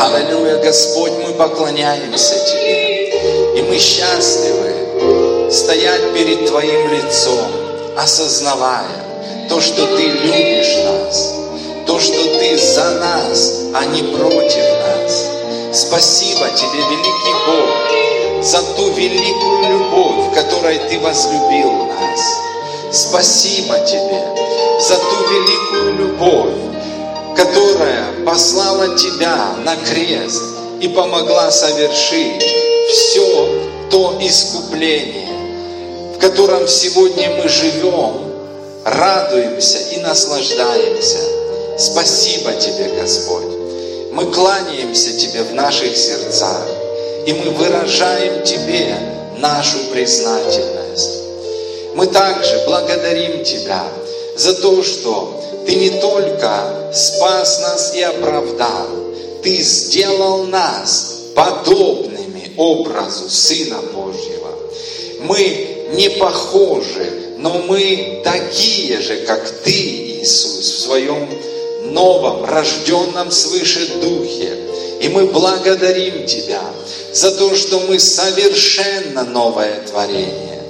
Аллилуйя, Господь, мы поклоняемся Тебе. И мы счастливы стоять перед Твоим лицом, осознавая то, что Ты любишь нас, то, что Ты за нас, а не против нас. Спасибо Тебе, великий Бог, за ту великую любовь, которой Ты возлюбил нас. Спасибо Тебе за ту великую любовь, которая послала Тебя на крест и помогла совершить все то искупление, в котором сегодня мы живем, радуемся и наслаждаемся. Спасибо Тебе, Господь. Мы кланяемся Тебе в наших сердцах, и мы выражаем Тебе нашу признательность. Мы также благодарим Тебя за то, что Ты не только спас нас и оправдал, Ты сделал нас подобными образу Сына Божьего. Мы не похожи, но мы такие же, как Ты, Иисус, в своем новом, рожденном свыше Духе. И мы благодарим Тебя за то, что мы совершенно новое творение.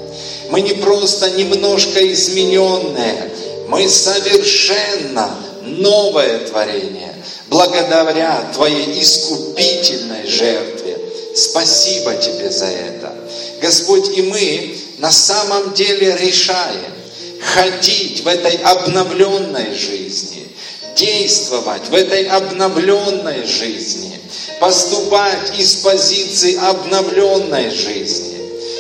Мы не просто немножко измененные, мы совершенно новое творение, благодаря Твоей искупительной жертве. Спасибо Тебе за это. Господь, и мы на самом деле решаем ходить в этой обновленной жизни, действовать в этой обновленной жизни, поступать из позиции обновленной жизни.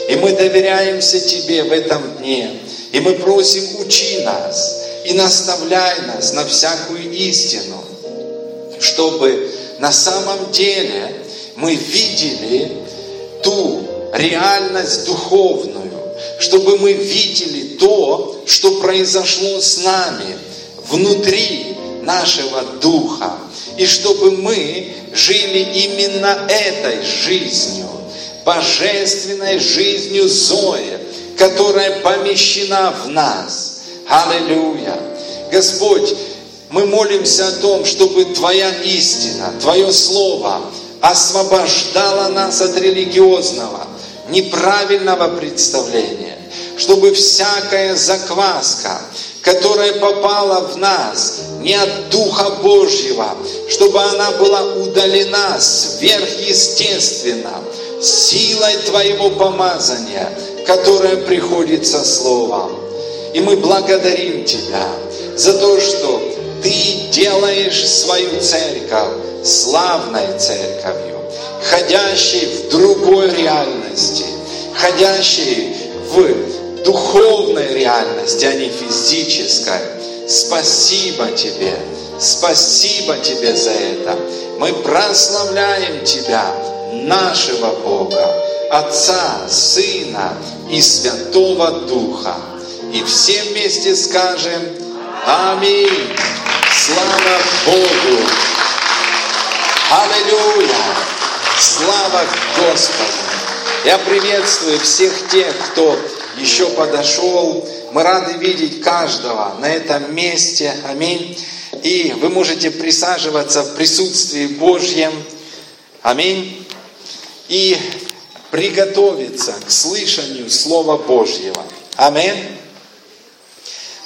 И мы доверяемся Тебе в этом дне. И мы просим, учи нас и наставляй нас на всякую истину, чтобы на самом деле мы видели ту реальность духовную, чтобы мы видели то, что произошло с нами внутри нашего духа, и чтобы мы жили именно этой жизнью, божественной жизнью Зои, которая помещена в нас. Аллилуйя! Господь, мы молимся о том, чтобы Твоя истина, Твое Слово освобождало нас от религиозного, неправильного представления, чтобы всякая закваска, которая попала в нас не от Духа Божьего, чтобы она была удалена сверхъестественно, силой Твоего помазания, которое приходит со Словом. И мы благодарим Тебя за то, что Ты делаешь свою церковь славной церковью, ходящей в другой реальности, ходящей в духовной реальности, а не физической. Спасибо Тебе, спасибо Тебе за это. Мы прославляем Тебя, нашего Бога, Отца, Сына и Святого Духа. И все вместе скажем Аминь. Слава Богу. Аллилуйя. Слава Господу. Я приветствую всех тех, кто еще подошел. Мы рады видеть каждого на этом месте. Аминь. И вы можете присаживаться в присутствии Божьем. Аминь. И приготовиться к слышанию Слова Божьего. Аминь.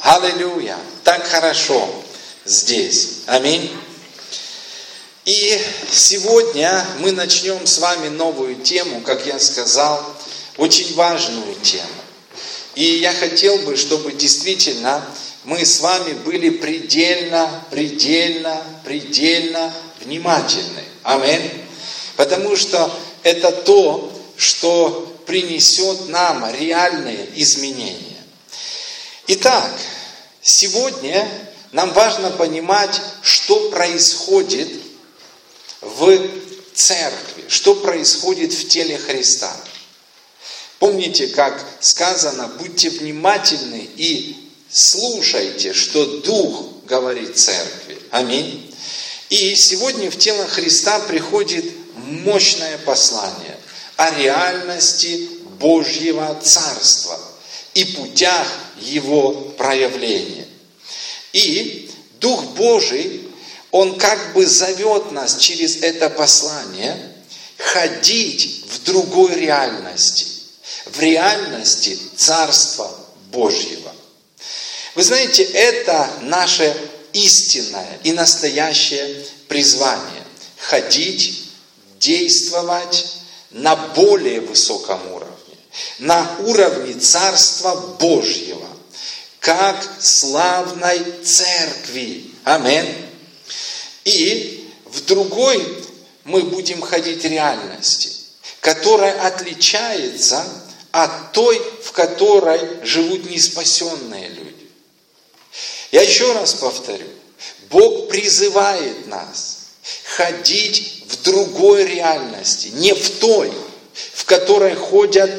Аллилуйя. Так хорошо здесь. Аминь. И сегодня мы начнем с вами новую тему, как я сказал, очень важную тему. И я хотел бы, чтобы действительно мы с вами были предельно, предельно, предельно внимательны. Аминь. Потому что это то, что принесет нам реальные изменения. Итак, сегодня нам важно понимать, что происходит в церкви, что происходит в теле Христа. Помните, как сказано, будьте внимательны и слушайте, что Дух говорит церкви. Аминь. И сегодня в тело Христа приходит мощное послание о реальности Божьего Царства и путях его проявления. И Дух Божий, Он как бы зовет нас через это послание ходить в другой реальности, в реальности Царства Божьего. Вы знаете, это наше истинное и настоящее призвание – ходить, действовать на более высоком уровне, на уровне Царства Божьего, как славной церкви. Аминь. И в другой мы будем ходить реальности, которая отличается от той, в которой живут неспасенные люди. Я еще раз повторю, Бог призывает нас ходить в другой реальности, не в той, в которой ходят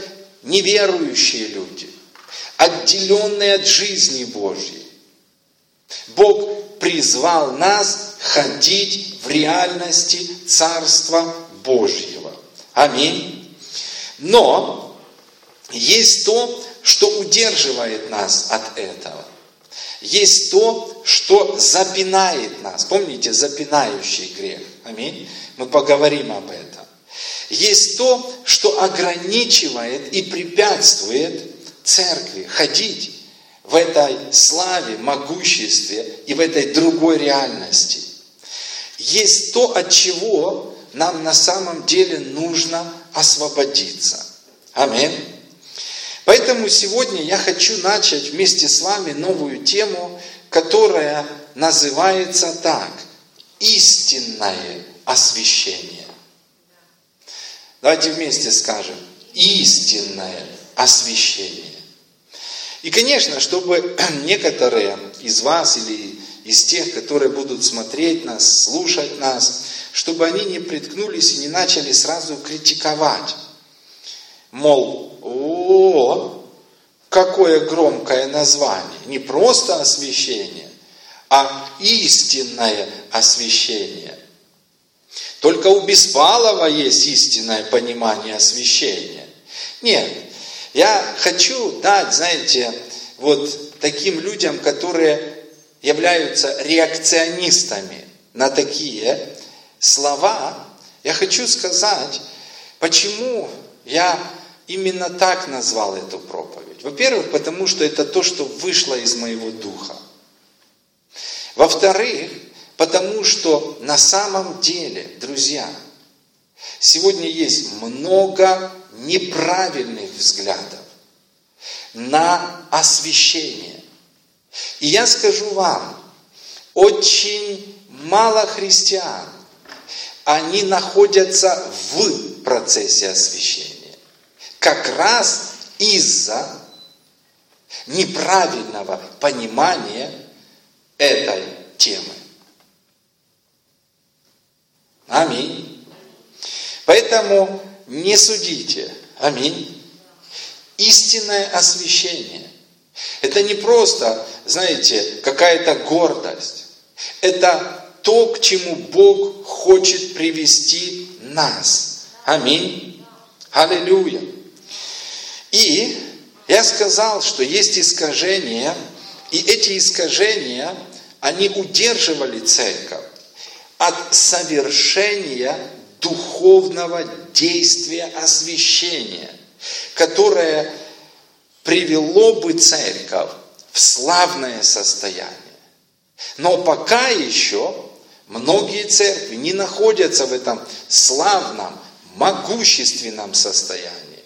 неверующие люди, отделенные от жизни Божьей. Бог призвал нас ходить в реальности Царства Божьего. Аминь. Но есть то, что удерживает нас от этого. Есть то, что запинает нас. Помните, запинающий грех. Аминь. Мы поговорим об этом. Есть то, что ограничивает и препятствует церкви ходить в этой славе, могуществе и в этой другой реальности. Есть то, от чего нам на самом деле нужно освободиться. Аминь. Поэтому сегодня я хочу начать вместе с вами новую тему, которая называется так – истинное освящение. Давайте вместе скажем – истинное освящение. И, конечно, чтобы некоторые из вас или из тех, которые будут смотреть нас, слушать нас, чтобы они не приткнулись и не начали сразу критиковать. Мол, о, какое громкое название. Не просто освящение, а истинное освящение. Только у Беспалова есть истинное понимание освящения. Нет, я хочу дать, знаете, вот таким людям, которые являются реакционистами на такие слова, я хочу сказать, почему я именно так назвал эту проповедь. Во-первых, потому что это то, что вышло из моего духа. Во-вторых, потому что на самом деле, друзья, сегодня есть много неправильных взглядов на освящение. И я скажу вам, очень мало христиан, они находятся в процессе освящения как раз из-за неправильного понимания этой темы. Аминь. Поэтому не судите. Аминь. Истинное освящение. Это не просто, знаете, какая-то гордость. Это то, к чему Бог хочет привести нас. Аминь. Аллилуйя. И я сказал, что есть искажения, и эти искажения, они удерживали церковь от совершения духовного действия освящения, которое привело бы церковь в славное состояние. Но пока еще многие церкви не находятся в этом славном, могущественном состоянии.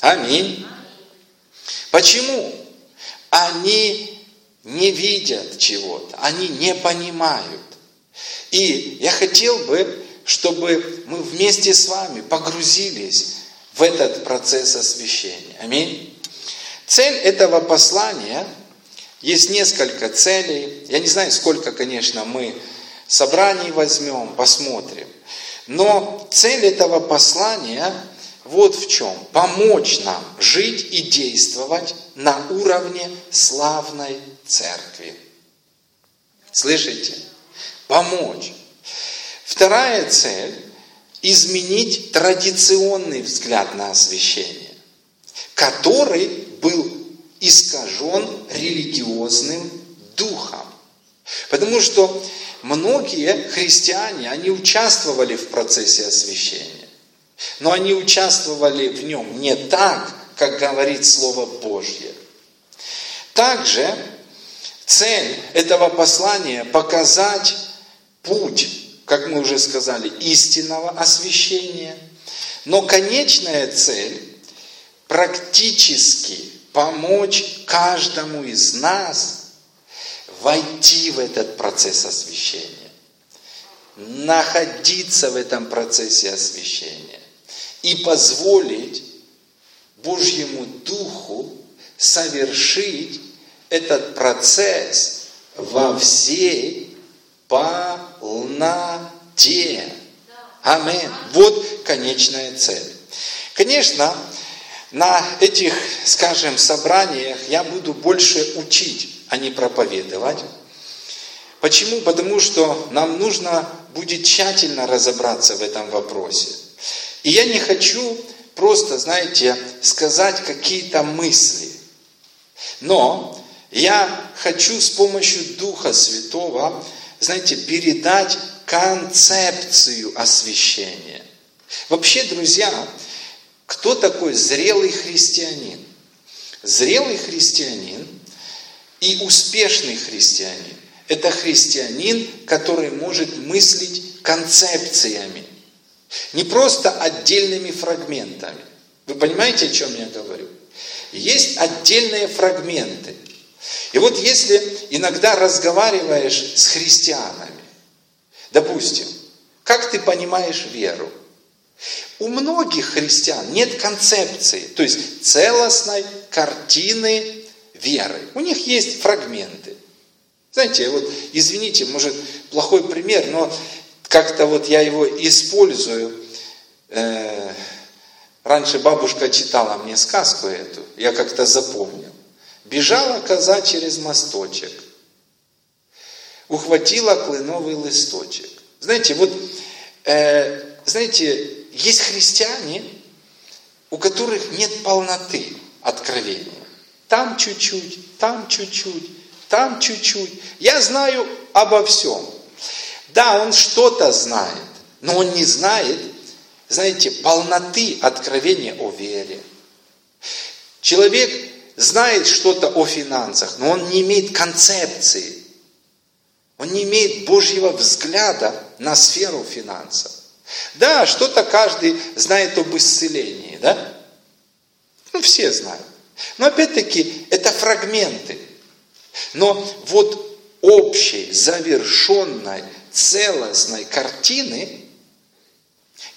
Аминь. Почему? Они не видят чего-то, они не понимают. И я хотел бы, чтобы мы вместе с вами погрузились в этот процесс освящения. Аминь. Цель этого послания, есть несколько целей. Я не знаю, сколько, конечно, мы собраний возьмем, посмотрим. Но цель этого послания вот в чем. Помочь нам жить и действовать на уровне славной церкви. Слышите? Помочь. Вторая цель – изменить традиционный взгляд на освящение, который был искажен религиозным духом. Потому что многие христиане, они участвовали в процессе освящения. Но они участвовали в нем не так, как говорит Слово Божье. Также цель этого послания – показать путь, как мы уже сказали, истинного освящения. Но конечная цель – практически помочь каждому из нас войти в этот процесс освящения, находиться в этом процессе освящения и позволить Божьему Духу совершить этот процесс во всей полноте. Аминь. Вот конечная цель. Конечно, на этих, скажем, собраниях я буду больше учить, а не проповедовать. Почему? Потому что нам нужно будет тщательно разобраться в этом вопросе. И я не хочу просто, знаете, сказать какие-то мысли. Но я хочу с помощью Духа Святого, знаете, передать концепцию освящения. Вообще, друзья, кто такой зрелый христианин? Зрелый христианин и успешный христианин – это христианин, который может мыслить концепциями, не просто отдельными фрагментами. Вы понимаете, о чем я говорю? Есть отдельные фрагменты. И вот если иногда разговариваешь с христианами, допустим, как ты понимаешь веру? У многих христиан нет концепции, то есть целостной картины веры. У них есть фрагменты. Знаете, вот, извините, может, плохой пример, но как-то вот я его использую. Э, раньше бабушка читала мне сказку эту, я как-то запомнил. Бежала коза через мосточек, ухватила кленовый листочек. Знаете, вот, э, знаете, есть христиане, у которых нет полноты откровения. Там чуть-чуть, там чуть-чуть, там чуть-чуть. Я знаю обо всем. Да, он что-то знает, но он не знает, знаете, полноты откровения о вере. Человек знает что-то о финансах, но он не имеет концепции. Он не имеет Божьего взгляда на сферу финансов. Да, что-то каждый знает об исцелении, да? Ну, все знают. Но опять-таки, это фрагменты. Но вот общей, завершенной, целостной картины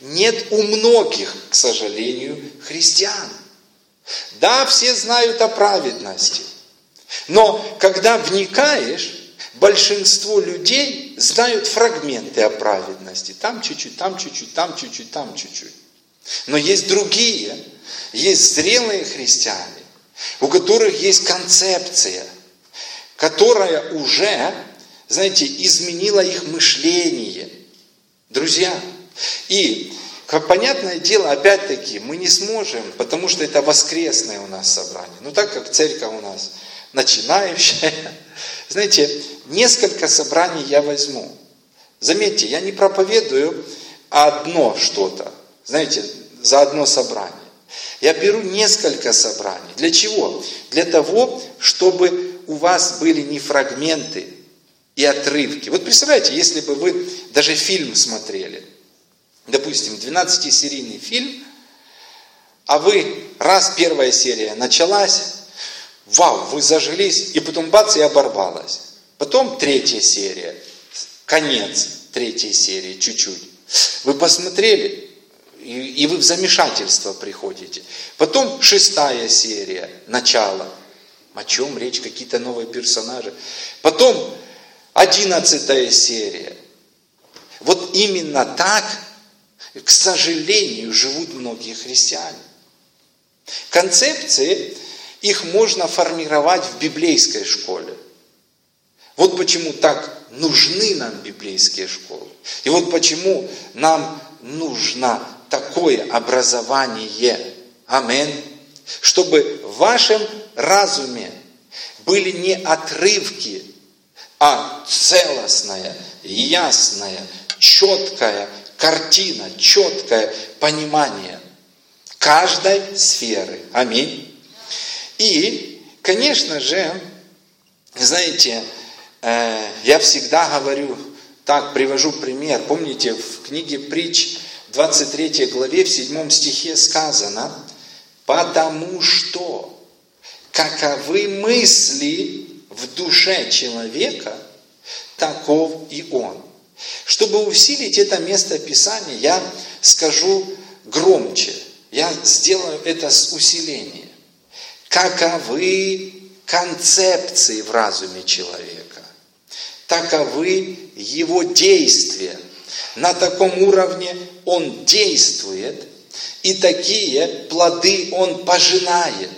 нет у многих, к сожалению, христиан. Да, все знают о праведности. Но когда вникаешь, большинство людей знают фрагменты о праведности. Там чуть-чуть, там чуть-чуть, там чуть-чуть, там чуть-чуть. Но есть другие, есть зрелые христиане, у которых есть концепция, которая уже знаете, изменило их мышление. Друзья, и, как понятное дело, опять-таки, мы не сможем, потому что это воскресное у нас собрание. Ну, так как церковь у нас начинающая, знаете, несколько собраний я возьму. Заметьте, я не проповедую одно что-то, знаете, за одно собрание. Я беру несколько собраний. Для чего? Для того, чтобы у вас были не фрагменты, и отрывки. Вот представляете, если бы вы даже фильм смотрели, допустим, 12-серийный фильм, а вы, раз первая серия началась, вау, вы зажились, и потом бац, и оборвалась. Потом третья серия, конец третьей серии, чуть-чуть. Вы посмотрели, и, и вы в замешательство приходите. Потом шестая серия, начало. О чем речь, какие-то новые персонажи. Потом Одиннадцатая серия. Вот именно так, к сожалению, живут многие христиане. Концепции, их можно формировать в библейской школе. Вот почему так нужны нам библейские школы. И вот почему нам нужно такое образование. Амин. Чтобы в вашем разуме были не отрывки а целостная ясная, четкая картина, четкое понимание каждой сферы. Аминь. И, конечно же, знаете, э, я всегда говорю, так, привожу пример. Помните, в книге притч 23 главе, в 7 стихе сказано, «Потому что каковы мысли в душе человека, таков и он». Чтобы усилить это место Писания, я скажу громче. Я сделаю это с усилением. Каковы концепции в разуме человека? Таковы его действия. На таком уровне он действует, и такие плоды он пожинает.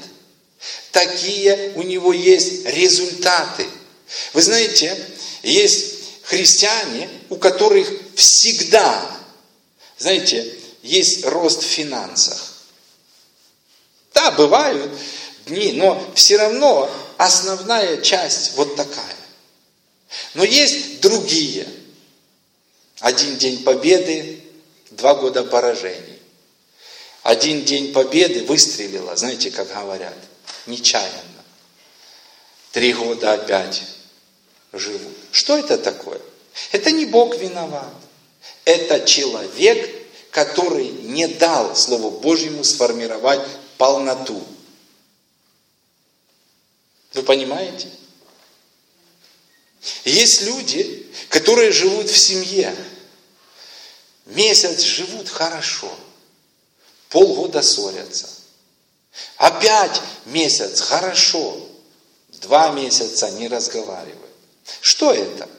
Такие у него есть результаты. Вы знаете, есть христиане, у которых всегда, знаете, есть рост в финансах. Да, бывают дни, но все равно основная часть вот такая. Но есть другие. Один день победы, два года поражений. Один день победы выстрелила, знаете, как говорят, нечаянно. Три года опять живут. Что это такое? Это не Бог виноват. Это человек, который не дал Слову Божьему сформировать полноту. Вы понимаете? Есть люди, которые живут в семье. Месяц живут хорошо. Полгода ссорятся. Опять месяц хорошо. Два месяца не разговаривают. Что это?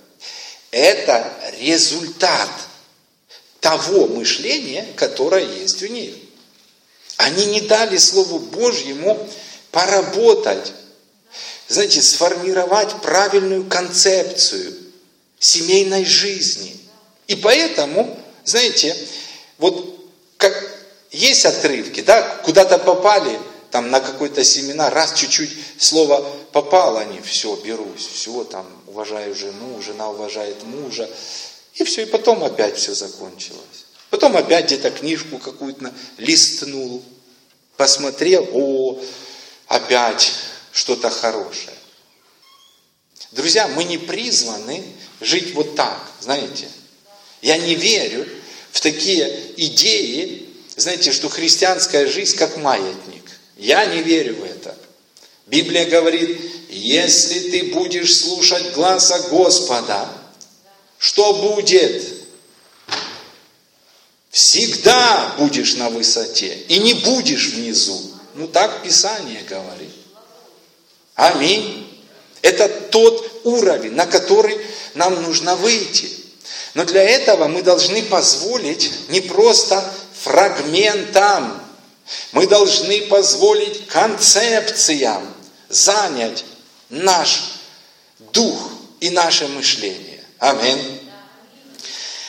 Это результат того мышления, которое есть у них. Они не дали Слову Божьему поработать, знаете, сформировать правильную концепцию семейной жизни. И поэтому, знаете, вот как есть отрывки, да, куда-то попали, там на какой-то семинар, раз чуть-чуть слово попало, они все, берусь, все, там, уважаю жену, жена уважает мужа, и все, и потом опять все закончилось. Потом опять где-то книжку какую-то листнул, посмотрел, о, опять что-то хорошее. Друзья, мы не призваны жить вот так, знаете. Я не верю в такие идеи, знаете, что христианская жизнь как маятник. Я не верю в это. Библия говорит, если ты будешь слушать глаза Господа, что будет? Всегда будешь на высоте и не будешь внизу. Ну так Писание говорит. Аминь. Это тот уровень, на который нам нужно выйти. Но для этого мы должны позволить не просто фрагментам, мы должны позволить концепциям занять наш дух и наше мышление. Аминь.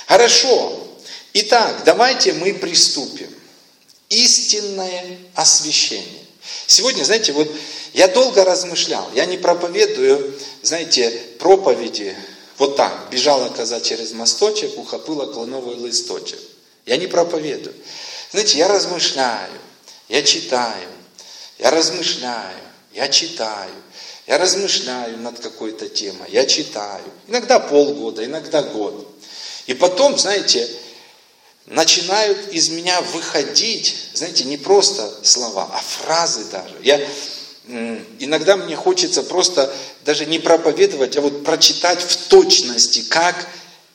Хорошо. Итак, давайте мы приступим. Истинное освящение. Сегодня, знаете, вот я долго размышлял. Я не проповедую, знаете, проповеди вот так. Бежала коза через мосточек, ухопыла клоновый листочек. Я не проповедую. Знаете, я размышляю, я читаю, я размышляю, я читаю, я размышляю над какой-то темой, я читаю. Иногда полгода, иногда год. И потом, знаете, начинают из меня выходить, знаете, не просто слова, а фразы даже. Я, иногда мне хочется просто даже не проповедовать, а вот прочитать в точности, как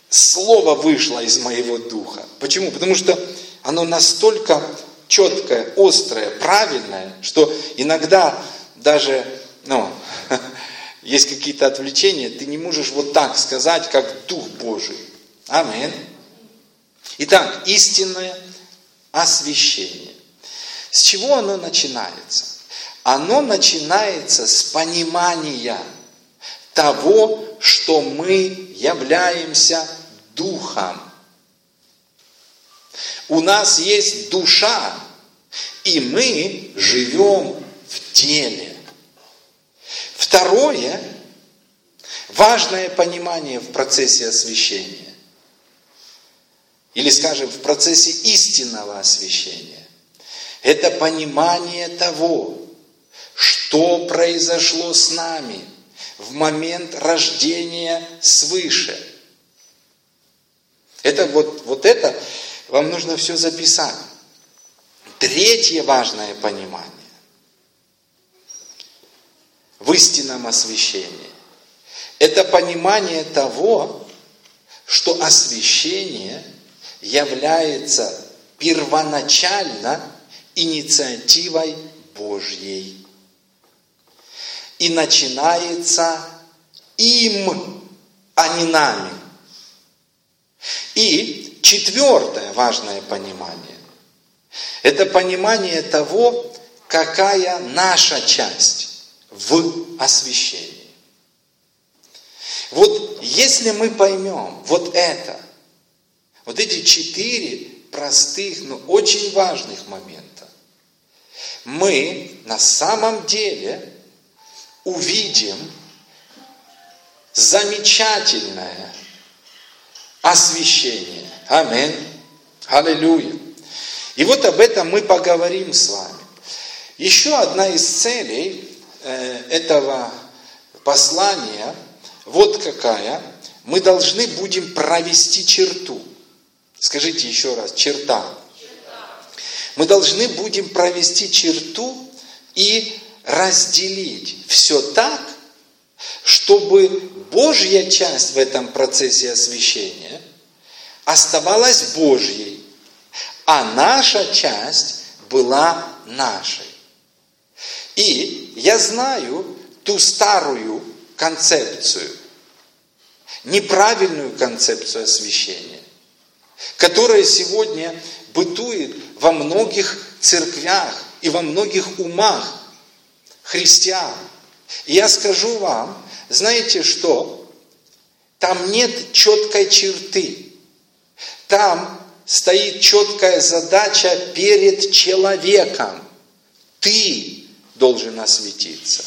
слово вышло из моего духа. Почему? Потому что оно настолько четкое, острое, правильное, что иногда даже, ну, есть какие-то отвлечения, ты не можешь вот так сказать, как Дух Божий. Аминь. Итак, истинное освящение. С чего оно начинается? Оно начинается с понимания того, что мы являемся духом. У нас есть душа, и мы живем в теле. Второе, Важное понимание в процессе освящения. Или, скажем, в процессе истинного освящения. Это понимание того, что произошло с нами в момент рождения свыше. Это вот, вот это вам нужно все записать. Третье важное понимание в истинном освящении – это понимание того, что освящение является первоначально инициативой Божьей. И начинается им, а не нами. И четвертое важное понимание – это понимание того, какая наша часть в освящении. Вот если мы поймем вот это, вот эти четыре простых, но очень важных момента, мы на самом деле увидим замечательное освящение. Аминь. Аллилуйя. И вот об этом мы поговорим с вами. Еще одна из целей этого послания вот какая. Мы должны будем провести черту. Скажите еще раз, черта. Мы должны будем провести черту и разделить все так, чтобы Божья часть в этом процессе освящения оставалась Божьей, а наша часть была нашей. И я знаю ту старую концепцию, неправильную концепцию освящения, которая сегодня бытует во многих церквях и во многих умах христиан. И я скажу вам, знаете что? Там нет четкой черты. Там стоит четкая задача перед человеком. Ты должен осветиться.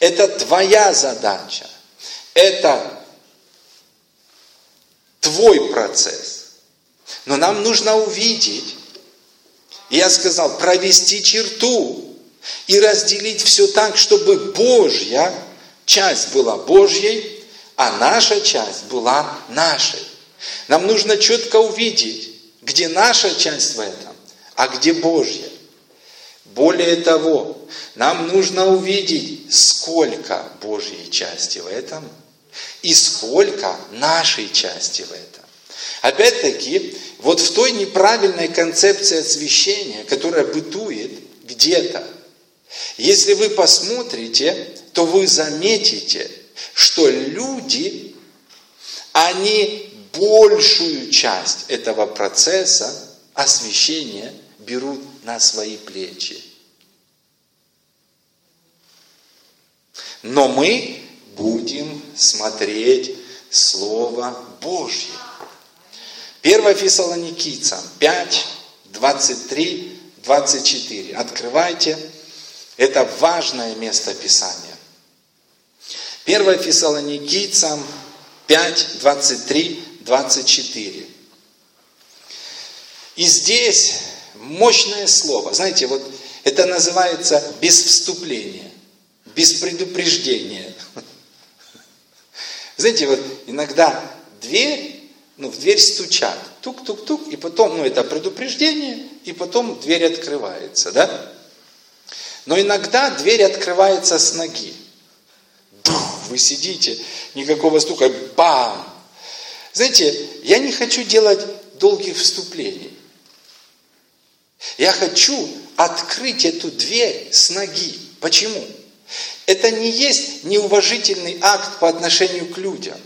Это твоя задача. Это твой процесс. Но нам нужно увидеть, я сказал, провести черту и разделить все так, чтобы Божья часть была Божьей, а наша часть была нашей. Нам нужно четко увидеть, где наша часть в этом, а где Божья. Более того, нам нужно увидеть, сколько Божьей части в этом и сколько нашей части в этом. Опять-таки, вот в той неправильной концепции освящения, которая бытует где-то, если вы посмотрите, то вы заметите, что люди, они большую часть этого процесса освящения берут на свои плечи. Но мы будем смотреть Слово Божье. 1 Фессалоникийцам 5, 23, 24. Открывайте. Это важное место Писания. 1 Фессалоникийцам 5, 23, 24. И здесь мощное слово. Знаете, вот это называется без вступления, без предупреждения. Знаете, вот иногда дверь, ну, в дверь стучат, тук-тук-тук, и потом, ну, это предупреждение, и потом дверь открывается, да? Но иногда дверь открывается с ноги. Вы сидите, никакого стука, бам! Знаете, я не хочу делать долгих вступлений. Я хочу открыть эту дверь с ноги. Почему? Это не есть неуважительный акт по отношению к людям.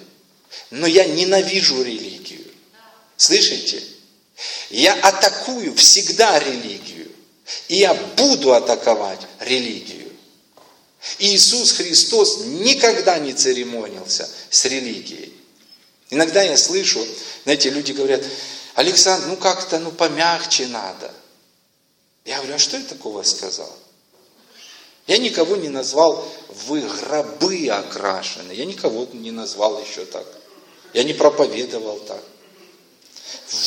Но я ненавижу религию. Слышите? Я атакую всегда религию. И я буду атаковать религию. Иисус Христос никогда не церемонился с религией. Иногда я слышу, знаете, люди говорят, Александр, ну как-то, ну помягче надо. Я говорю, а что я такого сказал? Я никого не назвал вы гробы окрашены. Я никого не назвал еще так. Я не проповедовал так.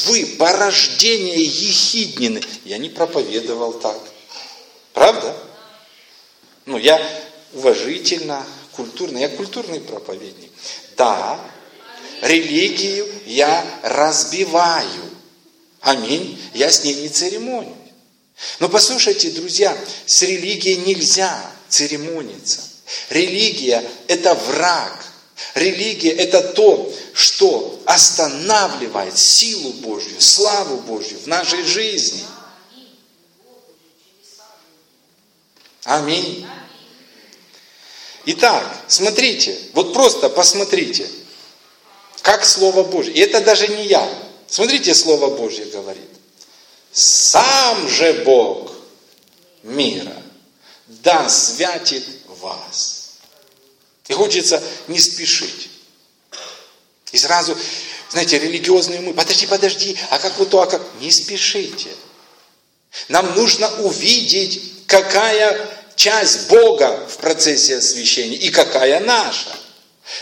Вы порождение ехиднины. Я не проповедовал так. Правда? Ну, я уважительно, культурно. Я культурный проповедник. Да, религию я разбиваю. Аминь. Я с ней не церемонюсь. Но послушайте, друзья, с религией нельзя церемониться. Религия – это враг. Религия – это то, что останавливает силу Божью, славу Божью в нашей жизни. Аминь. Итак, смотрите, вот просто посмотрите, как Слово Божье. И это даже не я. Смотрите, Слово Божье говорит. Сам же Бог мира да святит вас. И хочется не спешить. И сразу, знаете, религиозные мы, подожди, подожди, а как вот то, а как? Не спешите. Нам нужно увидеть, какая часть Бога в процессе освящения и какая наша.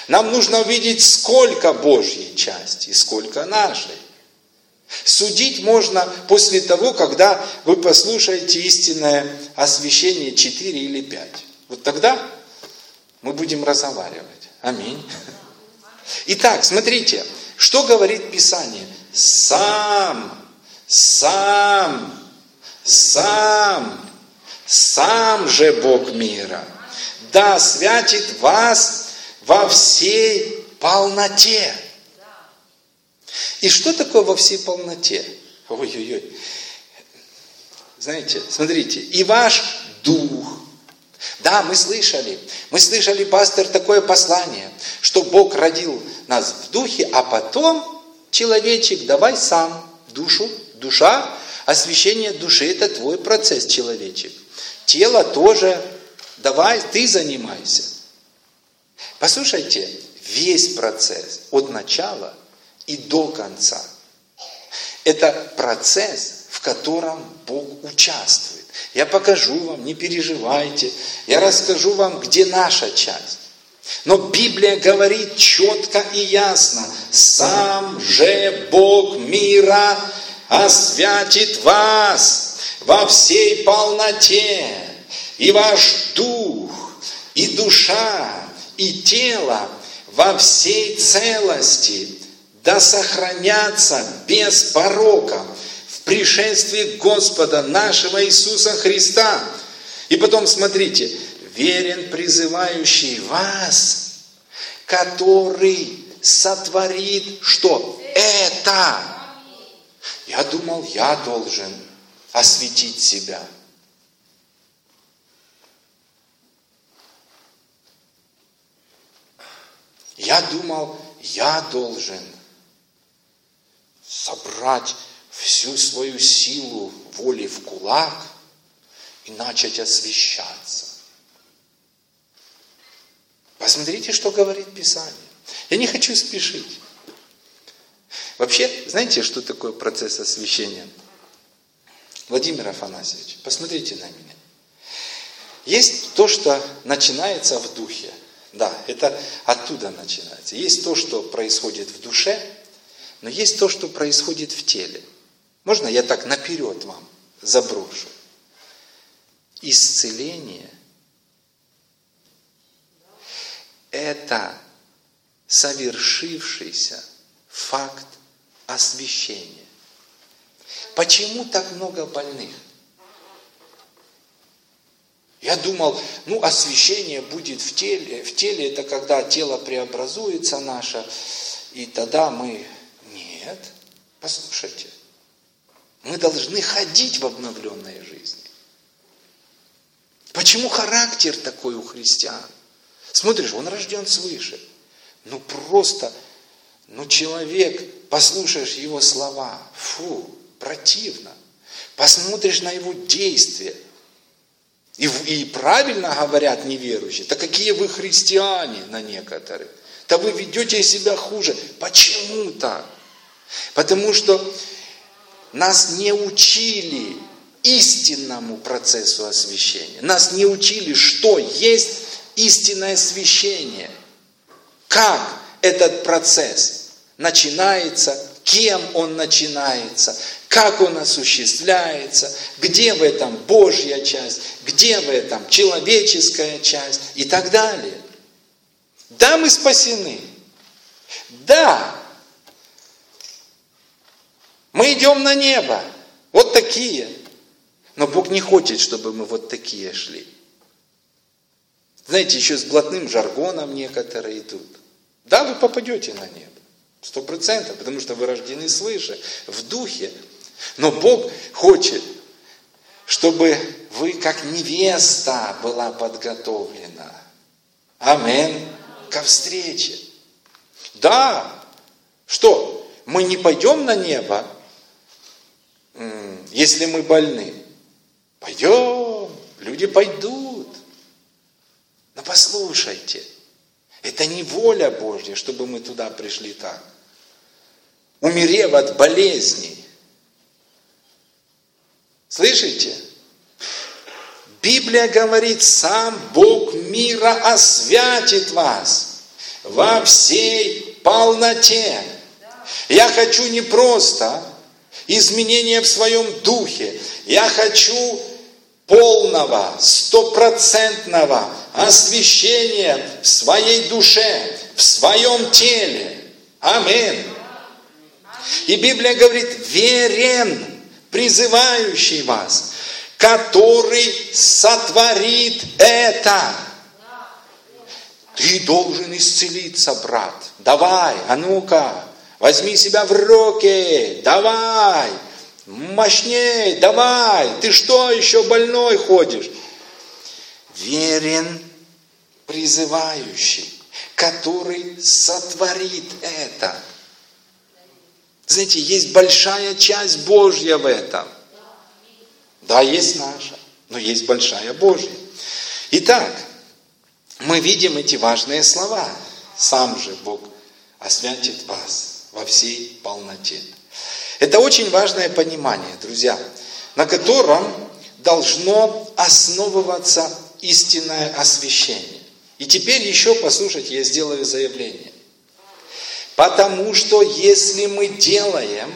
Нам нужно увидеть, сколько Божьей части сколько нашей. Судить можно после того, когда вы послушаете истинное освящение 4 или 5. Вот тогда мы будем разговаривать. Аминь. Итак, смотрите, что говорит Писание? Сам, сам, сам, сам же Бог мира, да святит вас во всей полноте. И что такое во всей полноте? Ой-ой-ой. Знаете, смотрите, и ваш дух. Да, мы слышали, мы слышали, пастор, такое послание, что Бог родил нас в духе, а потом, человечек, давай сам душу, душа, освящение души – это твой процесс, человечек. Тело тоже, давай, ты занимайся. Послушайте, весь процесс от начала и до конца. Это процесс, в котором Бог участвует. Я покажу вам, не переживайте. Я расскажу вам, где наша часть. Но Библия говорит четко и ясно, сам же Бог мира освятит вас во всей полноте, и ваш дух, и душа, и тело во всей целости да сохранятся без порока в пришествии Господа нашего Иисуса Христа. И потом смотрите, верен призывающий вас, который сотворит что? Это. Я думал, я должен осветить себя. Я думал, я должен собрать всю свою силу воли в кулак и начать освещаться. Посмотрите, что говорит Писание. Я не хочу спешить. Вообще, знаете, что такое процесс освящения? Владимир Афанасьевич, посмотрите на меня. Есть то, что начинается в духе. Да, это оттуда начинается. Есть то, что происходит в душе – но есть то, что происходит в теле. Можно я так наперед вам заброшу? Исцеление – это совершившийся факт освящения. Почему так много больных? Я думал, ну, освящение будет в теле. В теле это когда тело преобразуется наше, и тогда мы нет. Послушайте. Мы должны ходить в обновленной жизни. Почему характер такой у христиан? Смотришь, он рожден свыше. Ну просто, ну человек, послушаешь его слова, фу, противно. Посмотришь на его действия. И, и правильно говорят неверующие, да какие вы христиане на некоторых. Да вы ведете себя хуже. Почему так? Потому что нас не учили истинному процессу освящения. Нас не учили, что есть истинное освящение. Как этот процесс начинается, кем он начинается, как он осуществляется, где в этом Божья часть, где в этом человеческая часть и так далее. Да, мы спасены. Да, мы идем на небо. Вот такие. Но Бог не хочет, чтобы мы вот такие шли. Знаете, еще с блатным жаргоном некоторые идут. Да, вы попадете на небо. Сто процентов, потому что вы рождены свыше, в духе. Но Бог хочет, чтобы вы как невеста была подготовлена. Амин. Ко встрече. Да. Что? Мы не пойдем на небо, если мы больны. Пойдем, люди пойдут. Но послушайте, это не воля Божья, чтобы мы туда пришли так. Умерев от болезней. Слышите? Библия говорит, сам Бог мира освятит вас во всей полноте. Я хочу не просто изменения в своем духе. Я хочу полного, стопроцентного освящения в своей душе, в своем теле. Аминь. И Библия говорит, верен, призывающий вас, который сотворит это. Ты должен исцелиться, брат. Давай, а ну-ка, возьми себя в руки, давай, мощней, давай, ты что еще больной ходишь? Верен призывающий, который сотворит это. Знаете, есть большая часть Божья в этом. Да, есть наша, но есть большая Божья. Итак, мы видим эти важные слова. Сам же Бог освятит вас во всей полноте. Это очень важное понимание, друзья, на котором должно основываться истинное освящение. И теперь еще, послушайте, я сделаю заявление. Потому что если мы делаем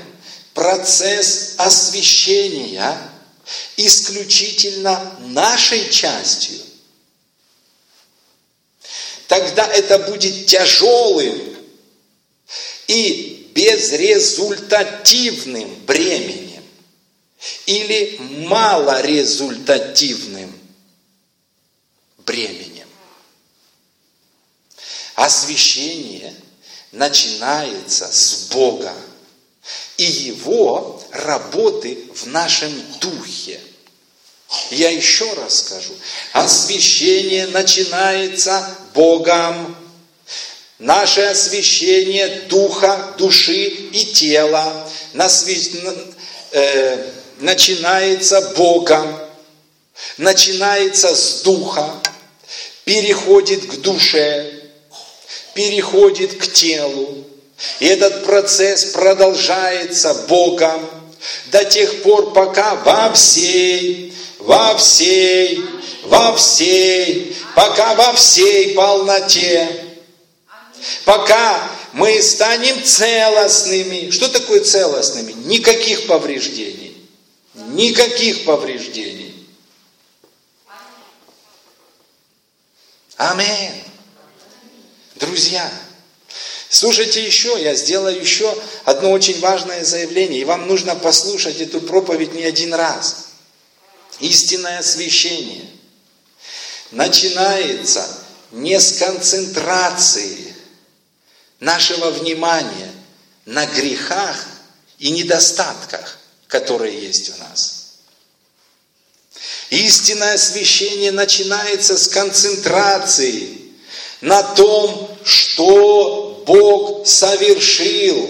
процесс освящения исключительно нашей частью, тогда это будет тяжелым и безрезультативным бременем или малорезультативным бременем. Освящение начинается с Бога и Его работы в нашем духе. Я еще раз скажу. Освящение начинается Богом Наше освящение духа, души и тела э, начинается Богом, начинается с духа, переходит к душе, переходит к телу. И этот процесс продолжается Богом до тех пор, пока во всей, во всей, во всей, пока во всей полноте пока мы станем целостными. Что такое целостными? Никаких повреждений. Никаких повреждений. Амин. Друзья, слушайте еще, я сделаю еще одно очень важное заявление, и вам нужно послушать эту проповедь не один раз. Истинное освящение начинается не с концентрации нашего внимания на грехах и недостатках, которые есть у нас. Истинное освящение начинается с концентрации на том, что Бог совершил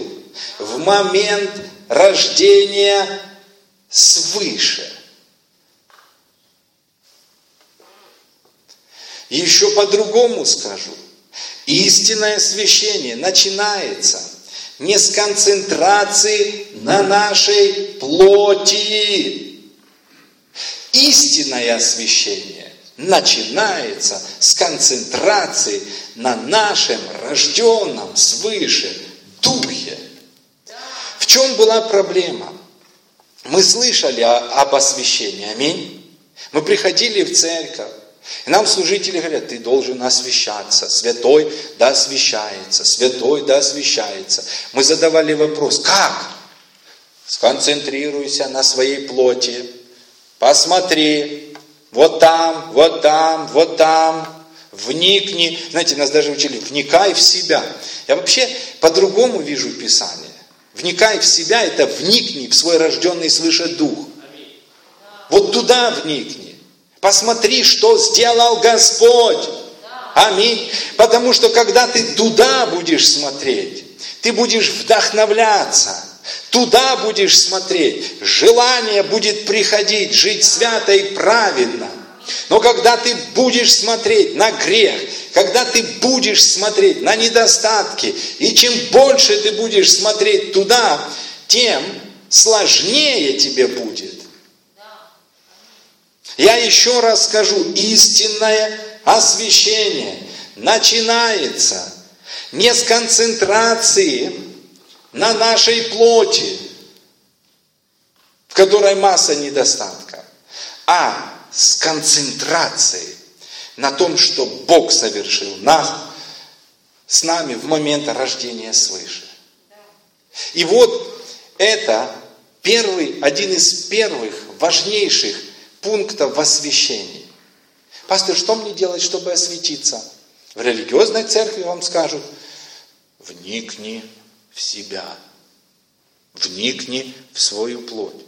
в момент рождения свыше. Еще по-другому скажу. Истинное освящение начинается не с концентрации на нашей плоти, Истинное освящение начинается с концентрации на нашем рожденном свыше Духе. В чем была проблема? Мы слышали об освящении, аминь. Мы приходили в церковь, и нам служители говорят, ты должен освящаться, святой да освящается, святой да освящается. Мы задавали вопрос, как? Сконцентрируйся на своей плоти, посмотри, вот там, вот там, вот там, вникни. Знаете, нас даже учили, вникай в себя. Я вообще по-другому вижу Писание. Вникай в себя, это вникни в свой рожденный свыше дух. Вот туда вникни. Посмотри, что сделал Господь. Аминь. Потому что когда ты туда будешь смотреть, ты будешь вдохновляться. Туда будешь смотреть. Желание будет приходить, жить свято и праведно. Но когда ты будешь смотреть на грех, когда ты будешь смотреть на недостатки, и чем больше ты будешь смотреть туда, тем сложнее тебе будет. Я еще раз скажу, истинное освящение начинается не с концентрации на нашей плоти, в которой масса недостатка, а с концентрацией на том, что Бог совершил нас, с нами в момент рождения свыше. И вот это первый, один из первых важнейших пунктов в освящении. Пастор, что мне делать, чтобы осветиться? В религиозной церкви вам скажут, вникни в себя, вникни в свою плоть.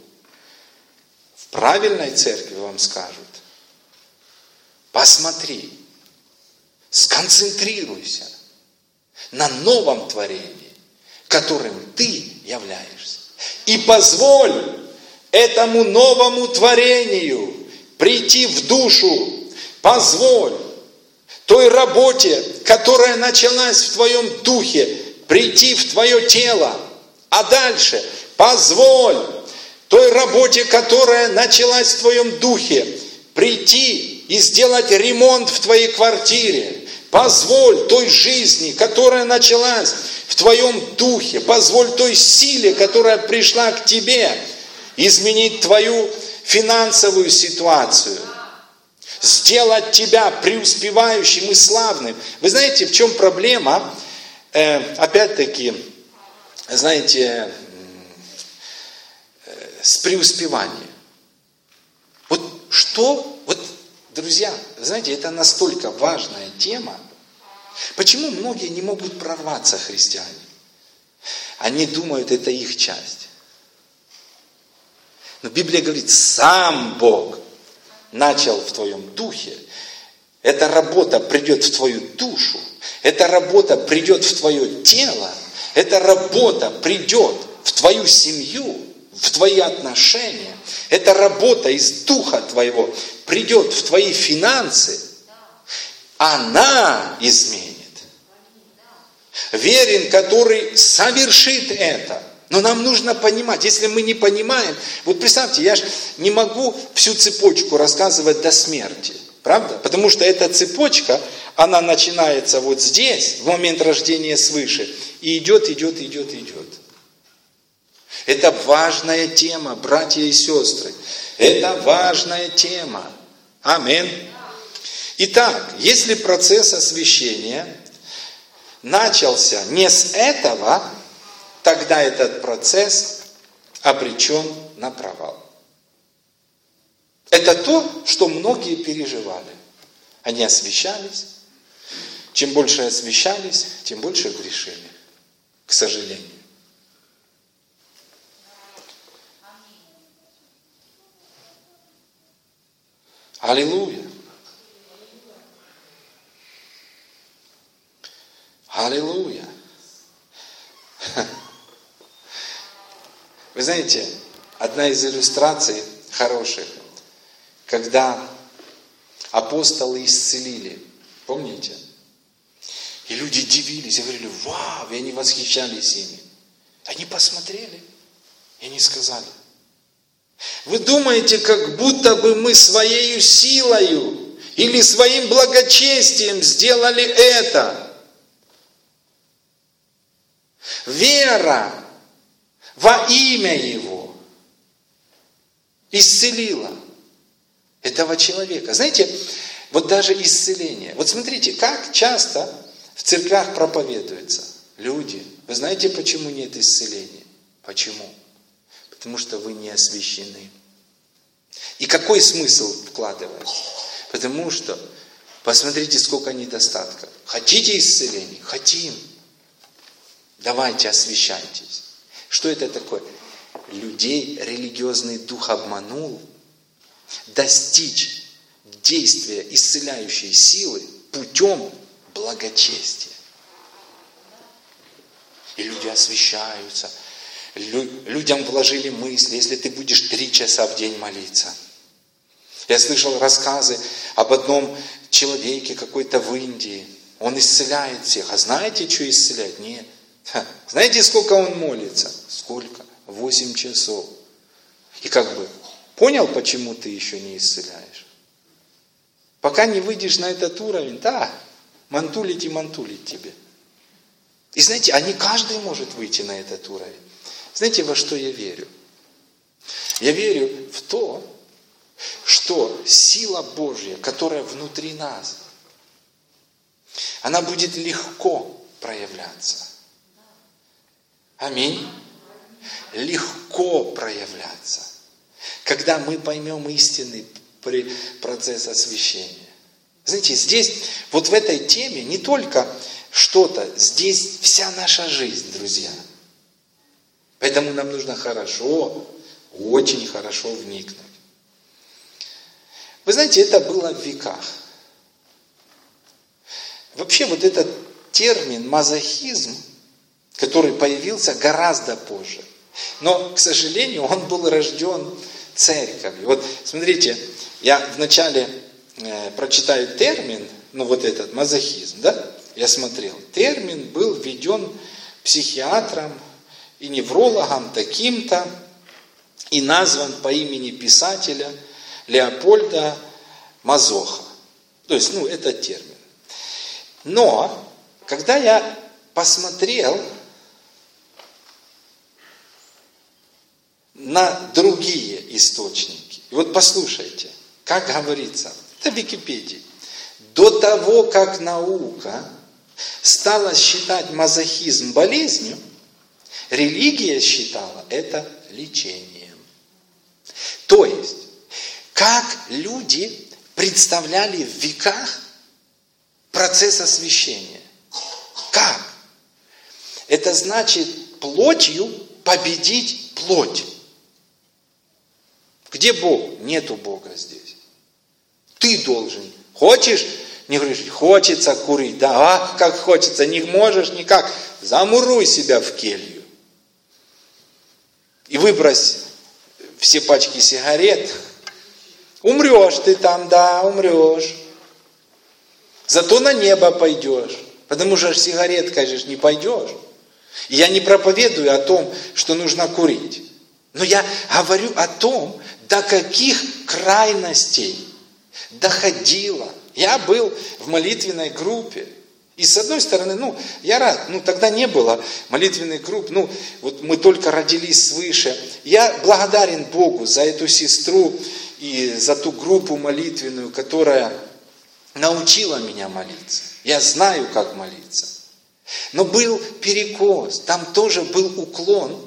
В правильной церкви вам скажут, посмотри, сконцентрируйся на новом творении, которым ты являешься. И позволь этому новому творению прийти в душу. Позволь той работе, которая началась в твоем духе, прийти в твое тело. А дальше позволь той работе, которая началась в твоем духе, прийти и сделать ремонт в твоей квартире. Позволь той жизни, которая началась в твоем духе, позволь той силе, которая пришла к тебе, изменить твою финансовую ситуацию, сделать тебя преуспевающим и славным. Вы знаете, в чем проблема? Э, опять-таки, знаете, э, с преуспеванием. Вот что, вот, друзья, знаете, это настолько важная тема. Почему многие не могут прорваться, христиане? Они думают, это их часть. Но Библия говорит, сам Бог начал в твоем духе. Эта работа придет в твою душу. Эта работа придет в твое тело. Эта работа придет в твою семью, в твои отношения. Эта работа из духа твоего придет в твои финансы. Она изменит. Верен, который совершит это. Но нам нужно понимать, если мы не понимаем, вот представьте, я же не могу всю цепочку рассказывать до смерти, правда? Потому что эта цепочка, она начинается вот здесь, в момент рождения свыше, и идет, идет, идет, идет. Это важная тема, братья и сестры. Это важная тема. Амин. Итак, если процесс освящения начался не с этого, тогда этот процесс обречен на провал. Это то, что многие переживали. Они освещались. Чем больше освещались, тем больше грешили. К сожалению. Аллилуйя. Аллилуйя. Вы знаете, одна из иллюстраций хороших, когда апостолы исцелили, помните? И люди дивились и говорили, вау, и они восхищались ими. Они посмотрели, и они сказали, Вы думаете, как будто бы мы своей силою или своим благочестием сделали это? Вера во имя Его исцелила этого человека. Знаете, вот даже исцеление. Вот смотрите, как часто в церквях проповедуется. Люди, вы знаете, почему нет исцеления? Почему? Потому что вы не освящены. И какой смысл вкладывать? Потому что, посмотрите, сколько недостатков. Хотите исцеления? Хотим. Давайте освящайтесь. Что это такое? Людей религиозный дух обманул. Достичь действия исцеляющей силы путем благочестия. И люди освещаются. Людям вложили мысли, если ты будешь три часа в день молиться. Я слышал рассказы об одном человеке какой-то в Индии. Он исцеляет всех. А знаете, что исцеляет? Нет. Ха. Знаете, сколько он молится? Сколько? Восемь часов. И как бы, понял, почему ты еще не исцеляешь? Пока не выйдешь на этот уровень, да, мантулить и мантулить тебе. И знаете, а не каждый может выйти на этот уровень. Знаете, во что я верю? Я верю в то, что сила Божья, которая внутри нас, она будет легко проявляться. Аминь. Легко проявляться. Когда мы поймем истинный процесс освящения. Знаете, здесь, вот в этой теме не только что-то, здесь вся наша жизнь, друзья. Поэтому нам нужно хорошо, очень хорошо вникнуть. Вы знаете, это было в веках. Вообще вот этот термин мазохизм, который появился гораздо позже. Но, к сожалению, он был рожден церковью. Вот смотрите, я вначале э, прочитаю термин, ну вот этот мазохизм, да? Я смотрел. Термин был введен психиатром и неврологом таким-то и назван по имени писателя Леопольда Мазоха. То есть, ну, это термин. Но, когда я посмотрел на другие источники, и вот послушайте, как говорится, это Википедия, до того, как наука стала считать мазохизм болезнью, религия считала это лечением. То есть, как люди представляли в веках процесс освящения. Как? Это значит плотью победить плоть. Где Бог? Нету Бога здесь. Ты должен. Хочешь? Не говоришь, хочется курить. Да, а, как хочется. Не можешь никак. Замуруй себя в келью. И выбрось все пачки сигарет, Умрешь ты там, да, умрешь. Зато на небо пойдешь. Потому что сигареткой же не пойдешь. И я не проповедую о том, что нужно курить. Но я говорю о том, до каких крайностей доходило. Я был в молитвенной группе. И с одной стороны, ну, я рад, ну, тогда не было молитвенных групп, ну, вот мы только родились свыше. Я благодарен Богу за эту сестру, и за ту группу молитвенную, которая научила меня молиться. Я знаю, как молиться. Но был перекос, там тоже был уклон.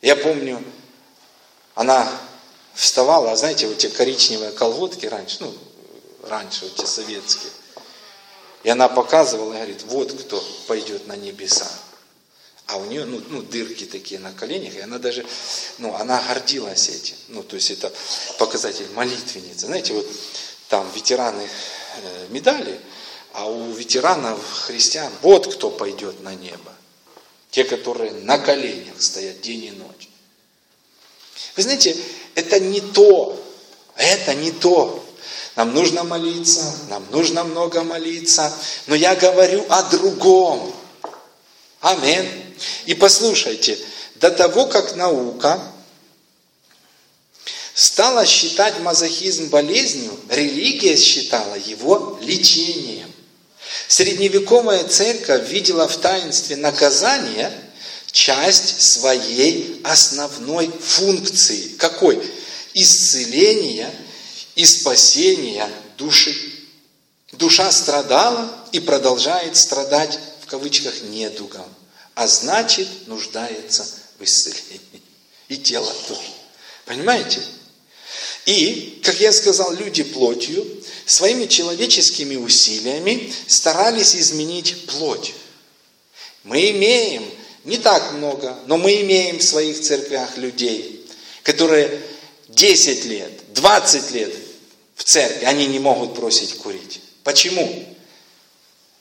Я помню, она вставала, а знаете, вот те коричневые колготки раньше, ну, раньше, вот те советские. И она показывала и говорит, вот кто пойдет на небеса а у нее ну, ну, дырки такие на коленях, и она даже, ну, она гордилась этим. Ну, то есть это показатель молитвенницы. Знаете, вот там ветераны э, медали, а у ветеранов христиан вот кто пойдет на небо. Те, которые на коленях стоят день и ночь. Вы знаете, это не то, это не то. Нам нужно молиться, нам нужно много молиться, но я говорю о другом. Аминь. И послушайте, до того, как наука стала считать мазохизм болезнью, религия считала его лечением. Средневековая церковь видела в таинстве наказания часть своей основной функции. Какой? Исцеления и спасения души. Душа страдала и продолжает страдать, в кавычках, недугом, а значит, нуждается в исцелении. И тело тоже. Понимаете? И, как я сказал, люди плотью своими человеческими усилиями старались изменить плоть. Мы имеем не так много, но мы имеем в своих церквях людей, которые 10 лет, 20 лет в церкви, они не могут бросить курить. Почему?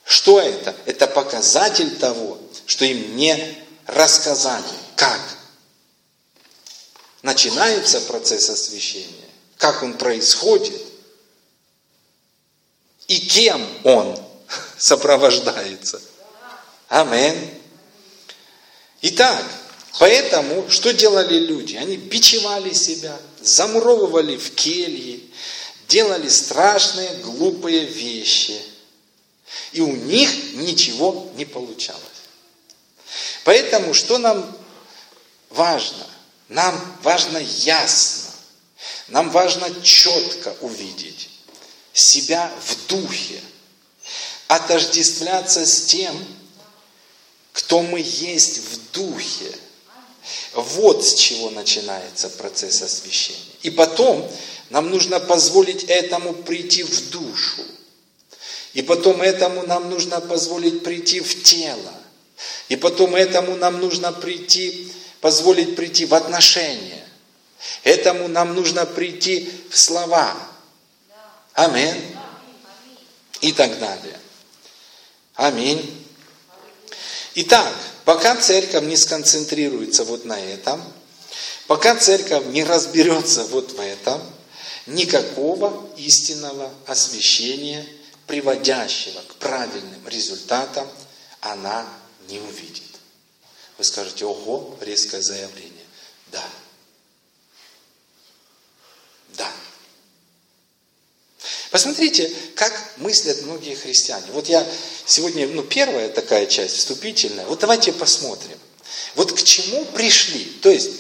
Что это? Это показатель того, что им не рассказали, как начинается процесс освящения как он происходит и кем он сопровождается. Амин. Итак, поэтому что делали люди? Они бичевали себя, замуровывали в кельи, делали страшные, глупые вещи. И у них ничего не получалось. Поэтому что нам важно? Нам важно ясно нам важно четко увидеть себя в духе, отождествляться с тем, кто мы есть в духе. Вот с чего начинается процесс освящения. И потом нам нужно позволить этому прийти в душу. И потом этому нам нужно позволить прийти в тело. И потом этому нам нужно прийти, позволить прийти в отношения. Этому нам нужно прийти в слова. Аминь. И так далее. Аминь. Итак, пока церковь не сконцентрируется вот на этом, пока церковь не разберется вот в этом, никакого истинного освящения, приводящего к правильным результатам, она не увидит. Вы скажете, ого, резкое заявление. Да, да. Посмотрите, как мыслят многие христиане. Вот я сегодня, ну, первая такая часть, вступительная. Вот давайте посмотрим. Вот к чему пришли. То есть,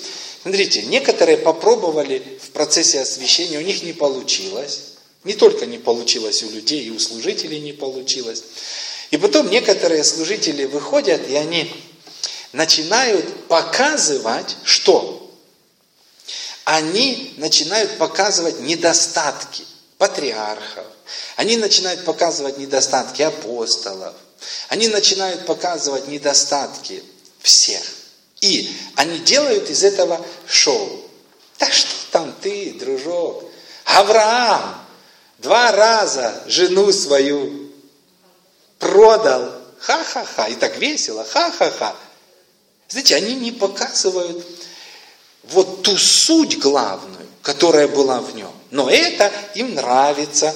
смотрите, некоторые попробовали в процессе освящения, у них не получилось. Не только не получилось у людей, и у служителей не получилось. И потом некоторые служители выходят, и они начинают показывать, что они начинают показывать недостатки патриархов, они начинают показывать недостатки апостолов, они начинают показывать недостатки всех. И они делают из этого шоу. Да что там ты, дружок? Авраам два раза жену свою продал. Ха-ха-ха. И так весело. Ха-ха-ха. Знаете, они не показывают вот ту суть главную, которая была в нем. Но это им нравится.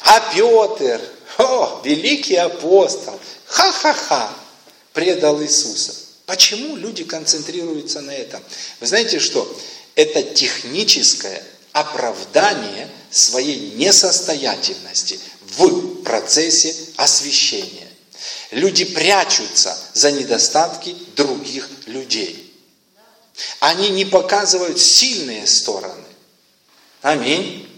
А Петр, о, великий апостол, ха-ха-ха, предал Иисуса. Почему люди концентрируются на этом? Вы знаете что? Это техническое оправдание своей несостоятельности в процессе освящения. Люди прячутся за недостатки других людей. Они не показывают сильные стороны. Аминь.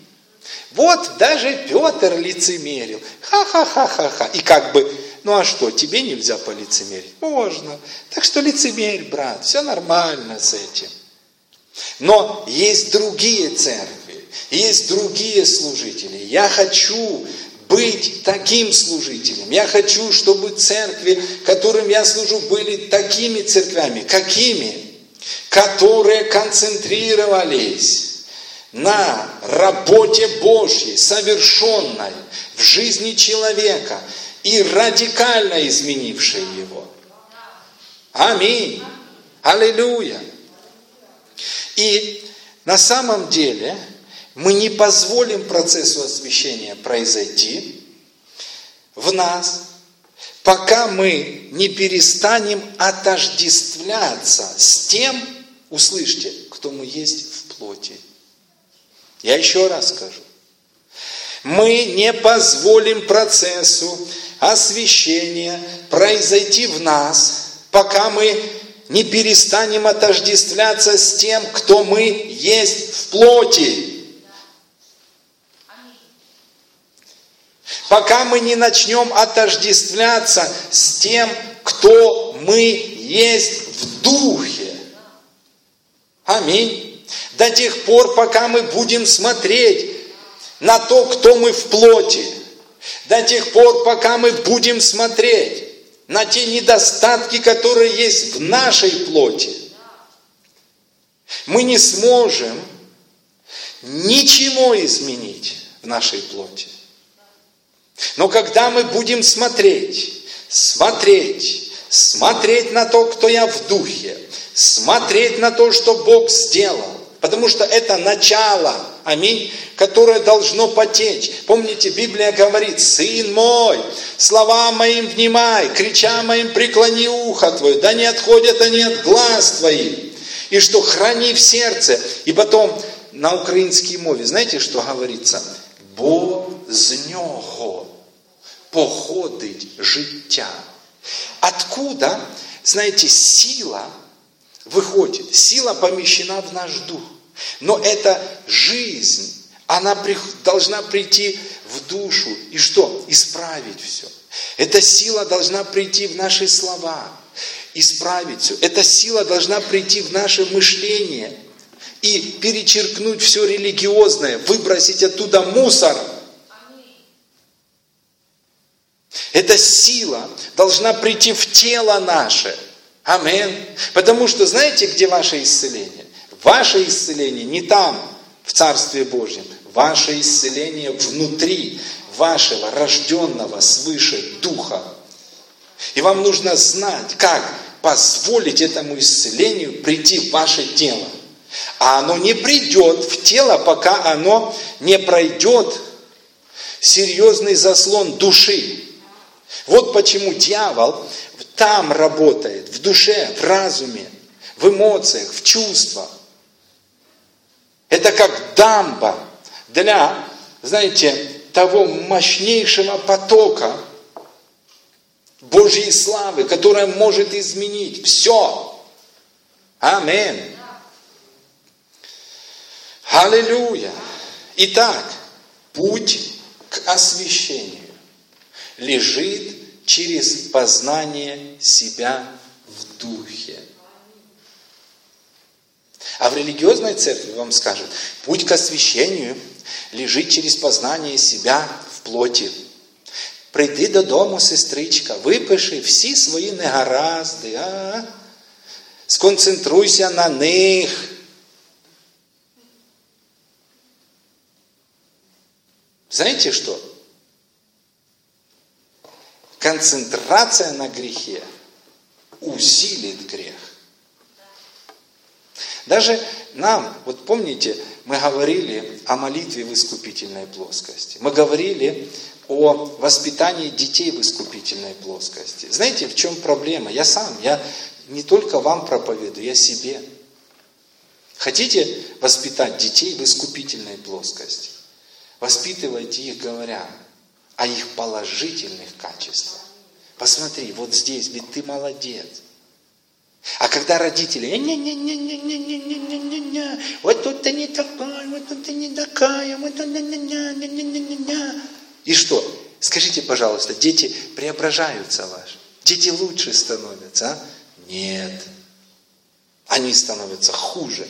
Вот даже Петр лицемерил. Ха-ха-ха-ха-ха. И как бы, ну а что, тебе нельзя полицемерить? Можно. Так что лицемерь, брат, все нормально с этим. Но есть другие церкви, есть другие служители. Я хочу быть таким служителем. Я хочу, чтобы церкви, которым я служу, были такими церквями. Какими? Которые концентрировались на работе Божьей, совершенной в жизни человека и радикально изменившей его. Аминь. Аллилуйя. И на самом деле мы не позволим процессу освящения произойти в нас, пока мы не перестанем отождествляться с тем, услышьте, кто мы есть в плоти Я еще раз скажу. Мы не позволим процессу освящения произойти в нас, пока мы не перестанем отождествляться с тем, кто мы есть в плоти. Пока мы не начнем отождествляться с тем, кто мы есть в духе. Аминь. До тех пор, пока мы будем смотреть на то, кто мы в плоти. До тех пор, пока мы будем смотреть на те недостатки, которые есть в нашей плоти. Мы не сможем ничего изменить в нашей плоти. Но когда мы будем смотреть, смотреть, смотреть на то, кто я в духе, смотреть на то, что Бог сделал, потому что это начало, аминь, которое должно потечь. Помните, Библия говорит, «Сын мой, слова моим внимай, крича моим преклони ухо твое, да не отходят они от глаз твоих». И что храни в сердце. И потом на украинской мове, знаете, что говорится? Бо з нього походить життя. Откуда, знаете, сила выходит, сила помещена в наш дух. Но эта жизнь, она должна прийти в душу и что? Исправить все. Эта сила должна прийти в наши слова, исправить все. Эта сила должна прийти в наше мышление и перечеркнуть все религиозное, выбросить оттуда мусор. Эта сила должна прийти в тело наше. Амин. Потому что знаете, где ваше исцеление? Ваше исцеление не там, в Царстве Божьем. Ваше исцеление внутри вашего рожденного свыше Духа. И вам нужно знать, как позволить этому исцелению прийти в ваше тело. А оно не придет в тело, пока оно не пройдет серьезный заслон души. Вот почему дьявол там работает, в душе, в разуме, в эмоциях, в чувствах. Это как дамба для, знаете, того мощнейшего потока Божьей славы, которая может изменить все. Амин. Аллилуйя. Итак, путь к освящению лежит через познание себя в духе. А в религиозной церкви вам скажут, путь к освящению лежить через познание себя в плоті. Прийди додому, сестричка, випиши всі свої негаразди, а? сконцентруйся на них. Знаете что? Концентрация на грехе усилит грех. Даже нам, вот помните, мы говорили о молитве в искупительной плоскости. Мы говорили о воспитании детей в искупительной плоскости. Знаете, в чем проблема? Я сам, я не только вам проповедую, я себе. Хотите воспитать детей в искупительной плоскости? Воспитывайте их, говоря о их положительных качествах. Посмотри, вот здесь, ведь ты молодец. А когда родители, не-не-не-не-не-не-не-не-не, вот тут ты не такая, вот тут ты не такая, вот тут не-не-не-не-не-не. И что? Скажите, пожалуйста, дети преображаются ваши? Дети лучше становятся, а? Нет. Они становятся хуже.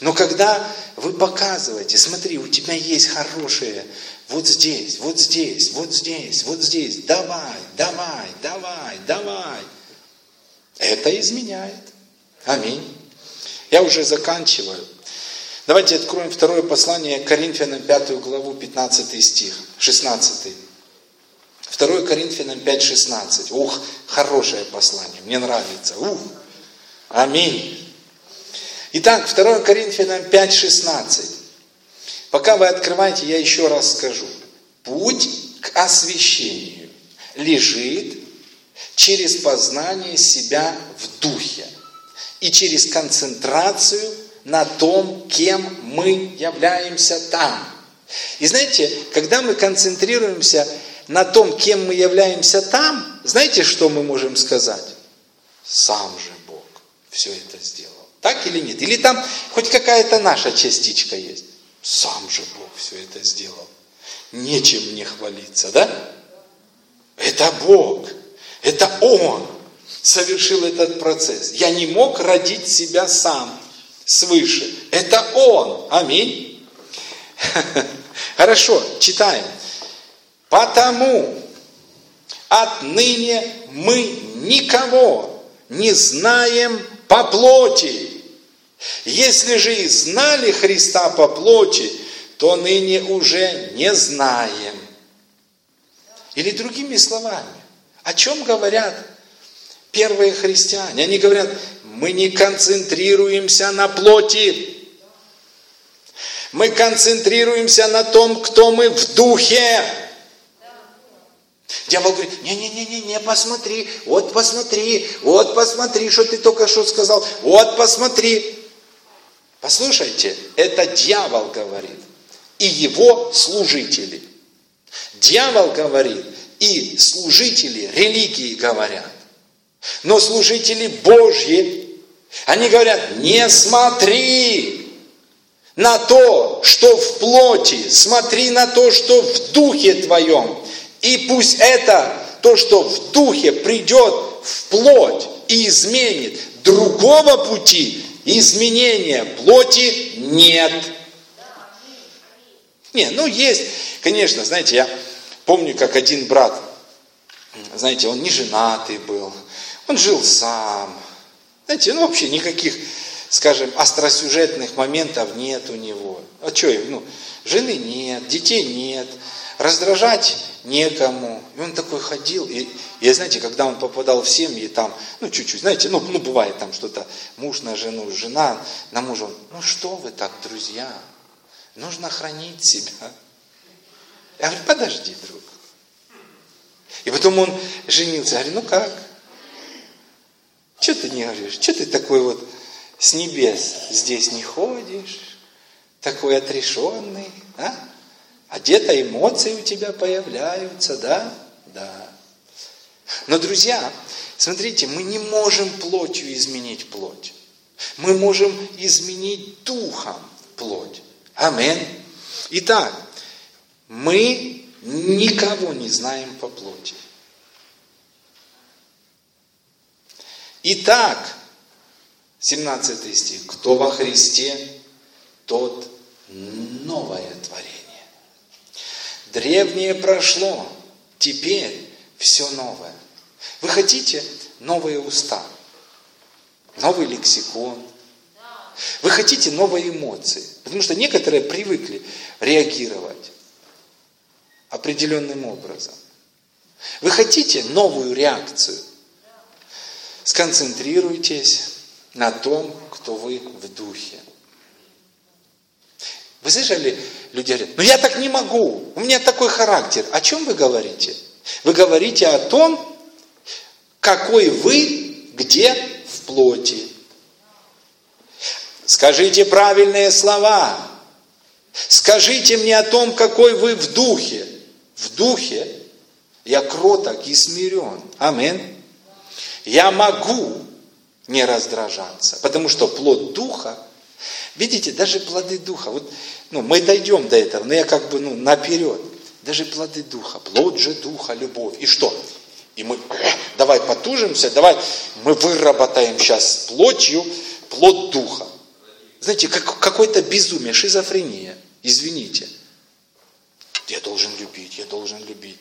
Но когда вы показываете, смотри, у тебя есть хорошие, вот здесь, вот здесь, вот здесь, вот здесь, давай, давай, давай, давай – это изменяет. Аминь. Я уже заканчиваю. Давайте откроем второе послание Коринфянам, 5 главу, 15 стих, 16. 2 Коринфянам 5, 16. Ух, хорошее послание, мне нравится. Ух, аминь. Итак, 2 Коринфянам 5, 16. Пока вы открываете, я еще раз скажу. Путь к освящению лежит через познание себя в духе и через концентрацию на том, кем мы являемся там. И знаете, когда мы концентрируемся на том, кем мы являемся там, знаете, что мы можем сказать? Сам же Бог все это сделал. Так или нет? Или там хоть какая-то наша частичка есть? Сам же Бог все это сделал. Нечем мне хвалиться, да? Это Бог. Это Он совершил этот процесс. Я не мог родить себя сам свыше. Это Он. Аминь. Хорошо, читаем. Потому отныне мы никого не знаем по плоти. Если же и знали Христа по плоти, то ныне уже не знаем. Или другими словами, о чем говорят первые христиане? Они говорят, мы не концентрируемся на плоти, мы концентрируемся на том, кто мы в духе. Дьявол говорит, не-не-не, не посмотри, вот посмотри, вот посмотри, что ты только что сказал, вот посмотри. Послушайте, это дьявол говорит, и его служители. Дьявол говорит, и служители религии говорят. Но служители Божьи, они говорят, не смотри на то, что в плоти, смотри на то, что в духе твоем. И пусть это, то, что в духе придет в плоть и изменит. Другого пути изменения плоти нет. Не, ну есть, конечно, знаете, я помню, как один брат, знаете, он не женатый был, он жил сам. Знаете, ну вообще никаких, скажем, остросюжетных моментов нет у него. А что, ну, жены нет, детей нет, раздражать некому. И он такой ходил, и, и знаете, когда он попадал в семьи, там, ну, чуть-чуть, знаете, ну, ну, бывает там что-то, муж на жену, жена на мужа, ну, что вы так, друзья, нужно хранить себя. Я говорю, подожди, друг. И потом он женился, я говорю, ну как? Что ты не говоришь? Что ты такой вот с небес здесь не ходишь? Такой отрешенный, а? А где-то эмоции у тебя появляются, да? Да. Но, друзья, смотрите, мы не можем плотью изменить плоть. Мы можем изменить духом плоть. Амин. Итак, мы никого не знаем по плоти. Итак, 17 стих. Кто во Христе, тот новое творение. Древнее прошло, теперь все новое. Вы хотите новые уста, новый лексикон, вы хотите новые эмоции, потому что некоторые привыкли реагировать определенным образом. Вы хотите новую реакцию? Сконцентрируйтесь на том, кто вы в духе. Вы слышали, люди говорят, ну я так не могу, у меня такой характер. О чем вы говорите? Вы говорите о том, какой вы, где в плоти. Скажите правильные слова. Скажите мне о том, какой вы в духе. В духе я кроток и смирен. Амин. Я могу не раздражаться, потому что плод духа, видите, даже плоды духа, вот, ну, мы дойдем до этого, но я как бы, ну, наперед, даже плоды духа, плод же духа, любовь, и что? И мы, давай потужимся, давай мы выработаем сейчас плотью плод духа. Знаете, как, какое-то безумие, шизофрения, извините. Я должен любить, я должен любить.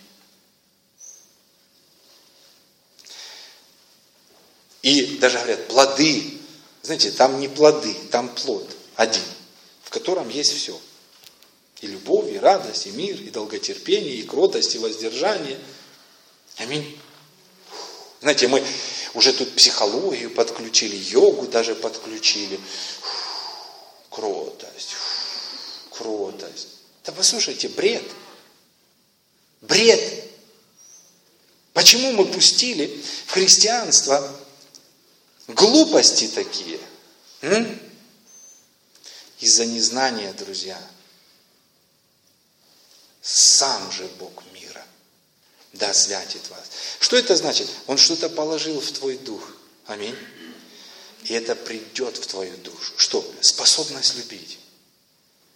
И даже говорят, плоды. Знаете, там не плоды, там плод один, котором есть все. И любовь, и радость, и мир, и долготерпение, и кротость, и воздержание. Аминь. Знаете, мы уже тут психологию подключили, йогу даже подключили. Кротость, кротость. Да послушайте, бред. Бред. Почему мы пустили в христианство глупости такие? М? Из-за незнания, друзья. Сам же Бог мира да святит вас. Что это значит? Он что-то положил в твой дух. Аминь. И это придет в твою душу. Что? Способность любить.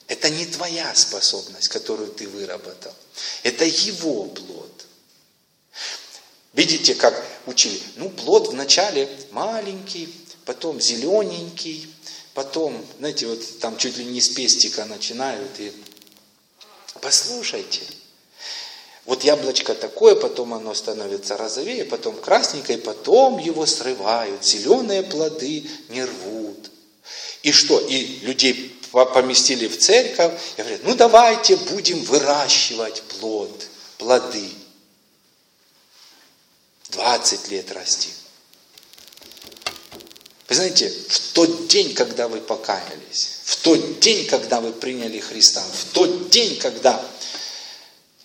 Это не твоя способность, которую ты выработал. Это его плод. Видите, как учили? Ну, плод вначале маленький, потом зелененький, потом, знаете, вот там чуть ли не с пестика начинают. И послушайте, вот яблочко такое, потом оно становится розовее, потом красненькое, потом его срывают, зеленые плоды не рвут. И что? И людей поместили в церковь и говорят, ну давайте будем выращивать плод, плоды. 20 лет расти. Вы знаете, в тот день, когда вы покаялись, в тот день, когда вы приняли Христа, в тот день, когда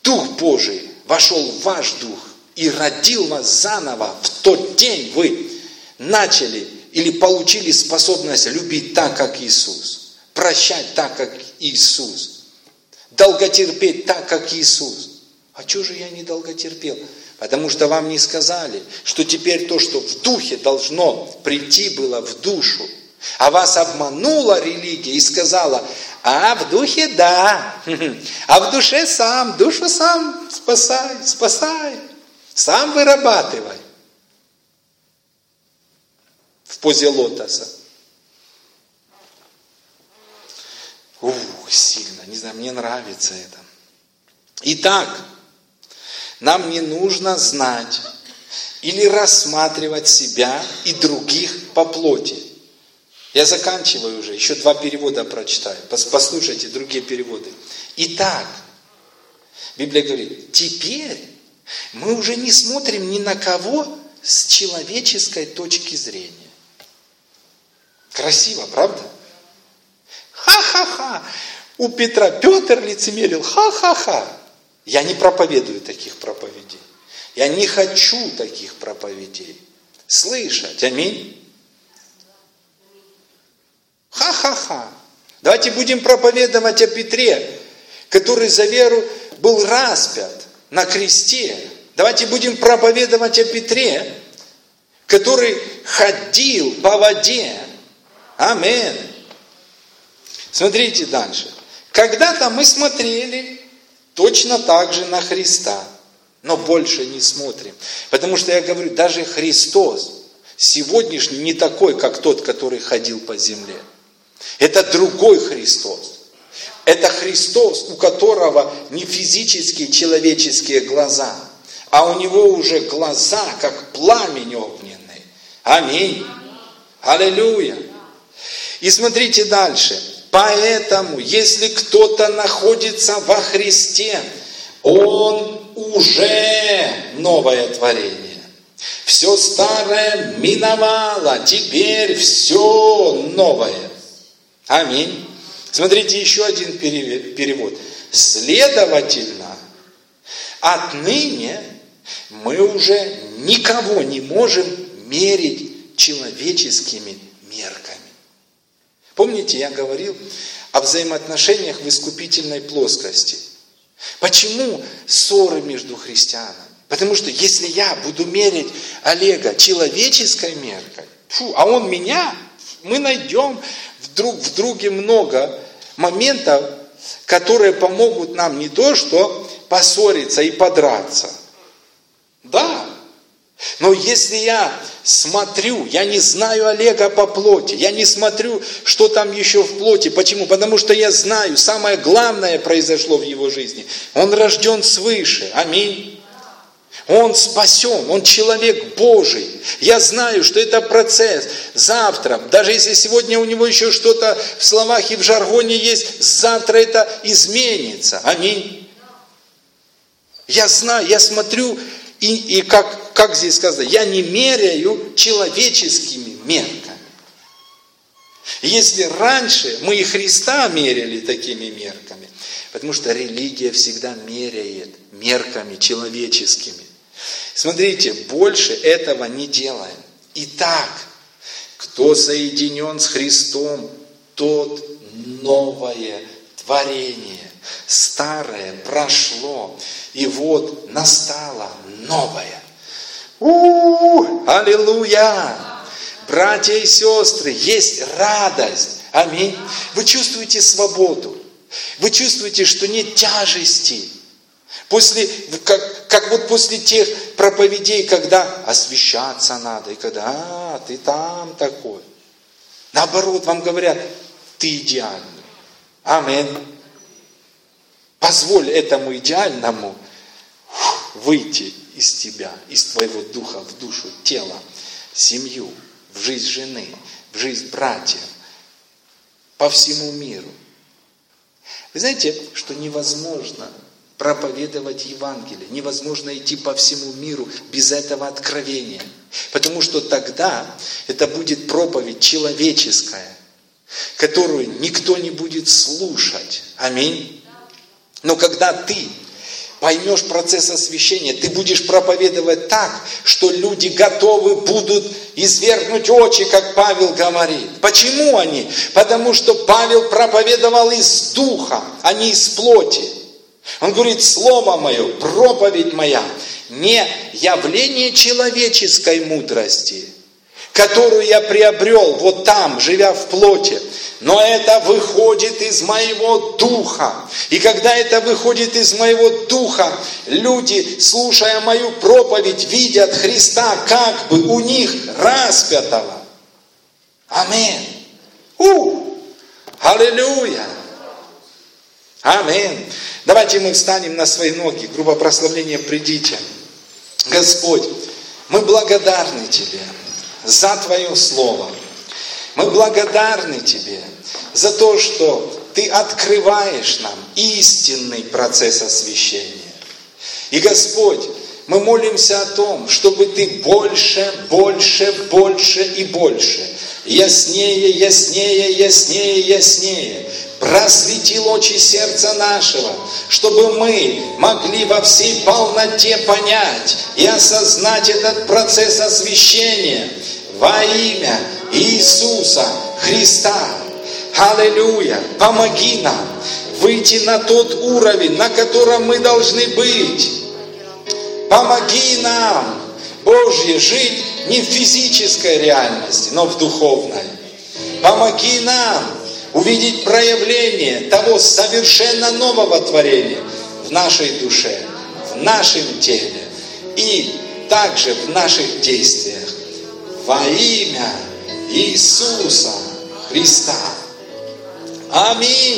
Дух Божий вошел в ваш дух и родил вас заново, в тот день вы начали или получили способность любить так, как Иисус, прощать так, как Иисус, долготерпеть так, как Иисус. А что же я не долготерпел? Потому что вам не сказали, что теперь то, что в духе должно прийти было в душу, а вас обманула религия и сказала, а в духе да, а в душе сам, душу сам спасай, спасай, сам вырабатывай. В позе лотоса. Ух, сильно, не знаю, мне нравится это. Итак, нам не нужно знать или рассматривать себя и других по плоти. Я заканчиваю уже, еще два перевода прочитаю. Послушайте другие переводы. Итак, Библия говорит, теперь мы уже не смотрим ни на кого с человеческой точки зрения. Красиво, правда? Ха-ха-ха! У Петра Петр лицемерил, ха-ха-ха! Я не проповедую таких проповедей. Я не хочу таких проповедей. Слышать. Аминь. Ха-ха-ха. Давайте будем проповедовать о Петре, который за веру был распят на кресте. Давайте будем проповедовать о Петре, который ходил по воде. Амин. Смотрите дальше. Когда-то мы смотрели Точно так же на Христа, но больше не смотрим. Потому что я говорю, даже Христос сегодняшний не такой, как тот, который ходил по земле. Это другой Христос. Это Христос, у которого не физические человеческие глаза, а у него уже глаза, как пламень огненный. Аминь. Аллилуйя. И смотрите дальше. Поэтому, если кто-то находится во Христе, он уже новое творение. Все старое миновало, теперь все новое. Аминь. Смотрите, еще один перевод. Следовательно, отныне мы уже никого не можем мерить человеческими мерками. Помните, я говорил о взаимоотношениях в искупительной плоскости. Почему ссоры между христианами? Потому что если я буду мерить Олега человеческой меркой, фу, а он меня, мы найдем вдруг в друге много моментов, которые помогут нам не то, что поссориться и подраться. Да, но если я смотрю, я не знаю Олега по плоти, я не смотрю, что там еще в плоти. Почему? Потому что я знаю, самое главное произошло в его жизни. Он рожден свыше. Аминь. Он спасен, он человек Божий. Я знаю, что это процесс. Завтра, даже если сегодня у него еще что-то в словах и в жаргоне есть, завтра это изменится. Аминь. Я знаю, я смотрю, и, и как, как здесь сказано, я не меряю человеческими мерками. Если раньше мы и Христа меряли такими мерками, потому что религия всегда меряет мерками человеческими. Смотрите, больше этого не делаем. Итак, кто соединен с Христом, тот новое творение. Старое прошло, и вот настало новое. У-у-у, аллилуйя! Братья и сестры, есть радость. Аминь. Вы чувствуете свободу. Вы чувствуете, что нет тяжести. После, как, как вот после тех проповедей, когда освещаться надо, и когда, а, ты там такой. Наоборот, вам говорят, ты идеальный. Аминь. Позволь этому идеальному выйти из тебя, из твоего духа в душу, тело, семью, в жизнь жены, в жизнь братьев, по всему миру. Вы знаете, что невозможно проповедовать Евангелие, невозможно идти по всему миру без этого откровения. Потому что тогда это будет проповедь человеческая, которую никто не будет слушать. Аминь. Но когда ты поймешь процесс освящения, ты будешь проповедовать так, что люди готовы будут извергнуть очи, как Павел говорит. Почему они? Потому что Павел проповедовал из духа, а не из плоти. Он говорит, слово мое, проповедь моя, не явление человеческой мудрости, которую я приобрел вот там, живя в плоти, но это выходит из моего духа. И когда это выходит из моего духа, люди, слушая мою проповедь, видят Христа как бы у них распятого. Аминь. У! Аллилуйя! Аминь. Давайте мы встанем на свои ноги, грубо прославлением придите. Господь, мы благодарны Тебе за Твое Слово. Мы благодарны Тебе за то, что Ты открываешь нам истинный процесс освящения. И Господь, мы молимся о том, чтобы Ты больше, больше, больше и больше, яснее, яснее, яснее, яснее, просветил очи сердца нашего, чтобы мы могли во всей полноте понять и осознать этот процесс освящения во имя Иисуса Христа. Аллилуйя! Помоги нам выйти на тот уровень, на котором мы должны быть. Помоги нам, Божье, жить не в физической реальности, но в духовной. Помоги нам увидеть проявление того совершенно нового творения в нашей душе, в нашем теле и также в наших действиях. Во имя Иисуса Христа. Аминь.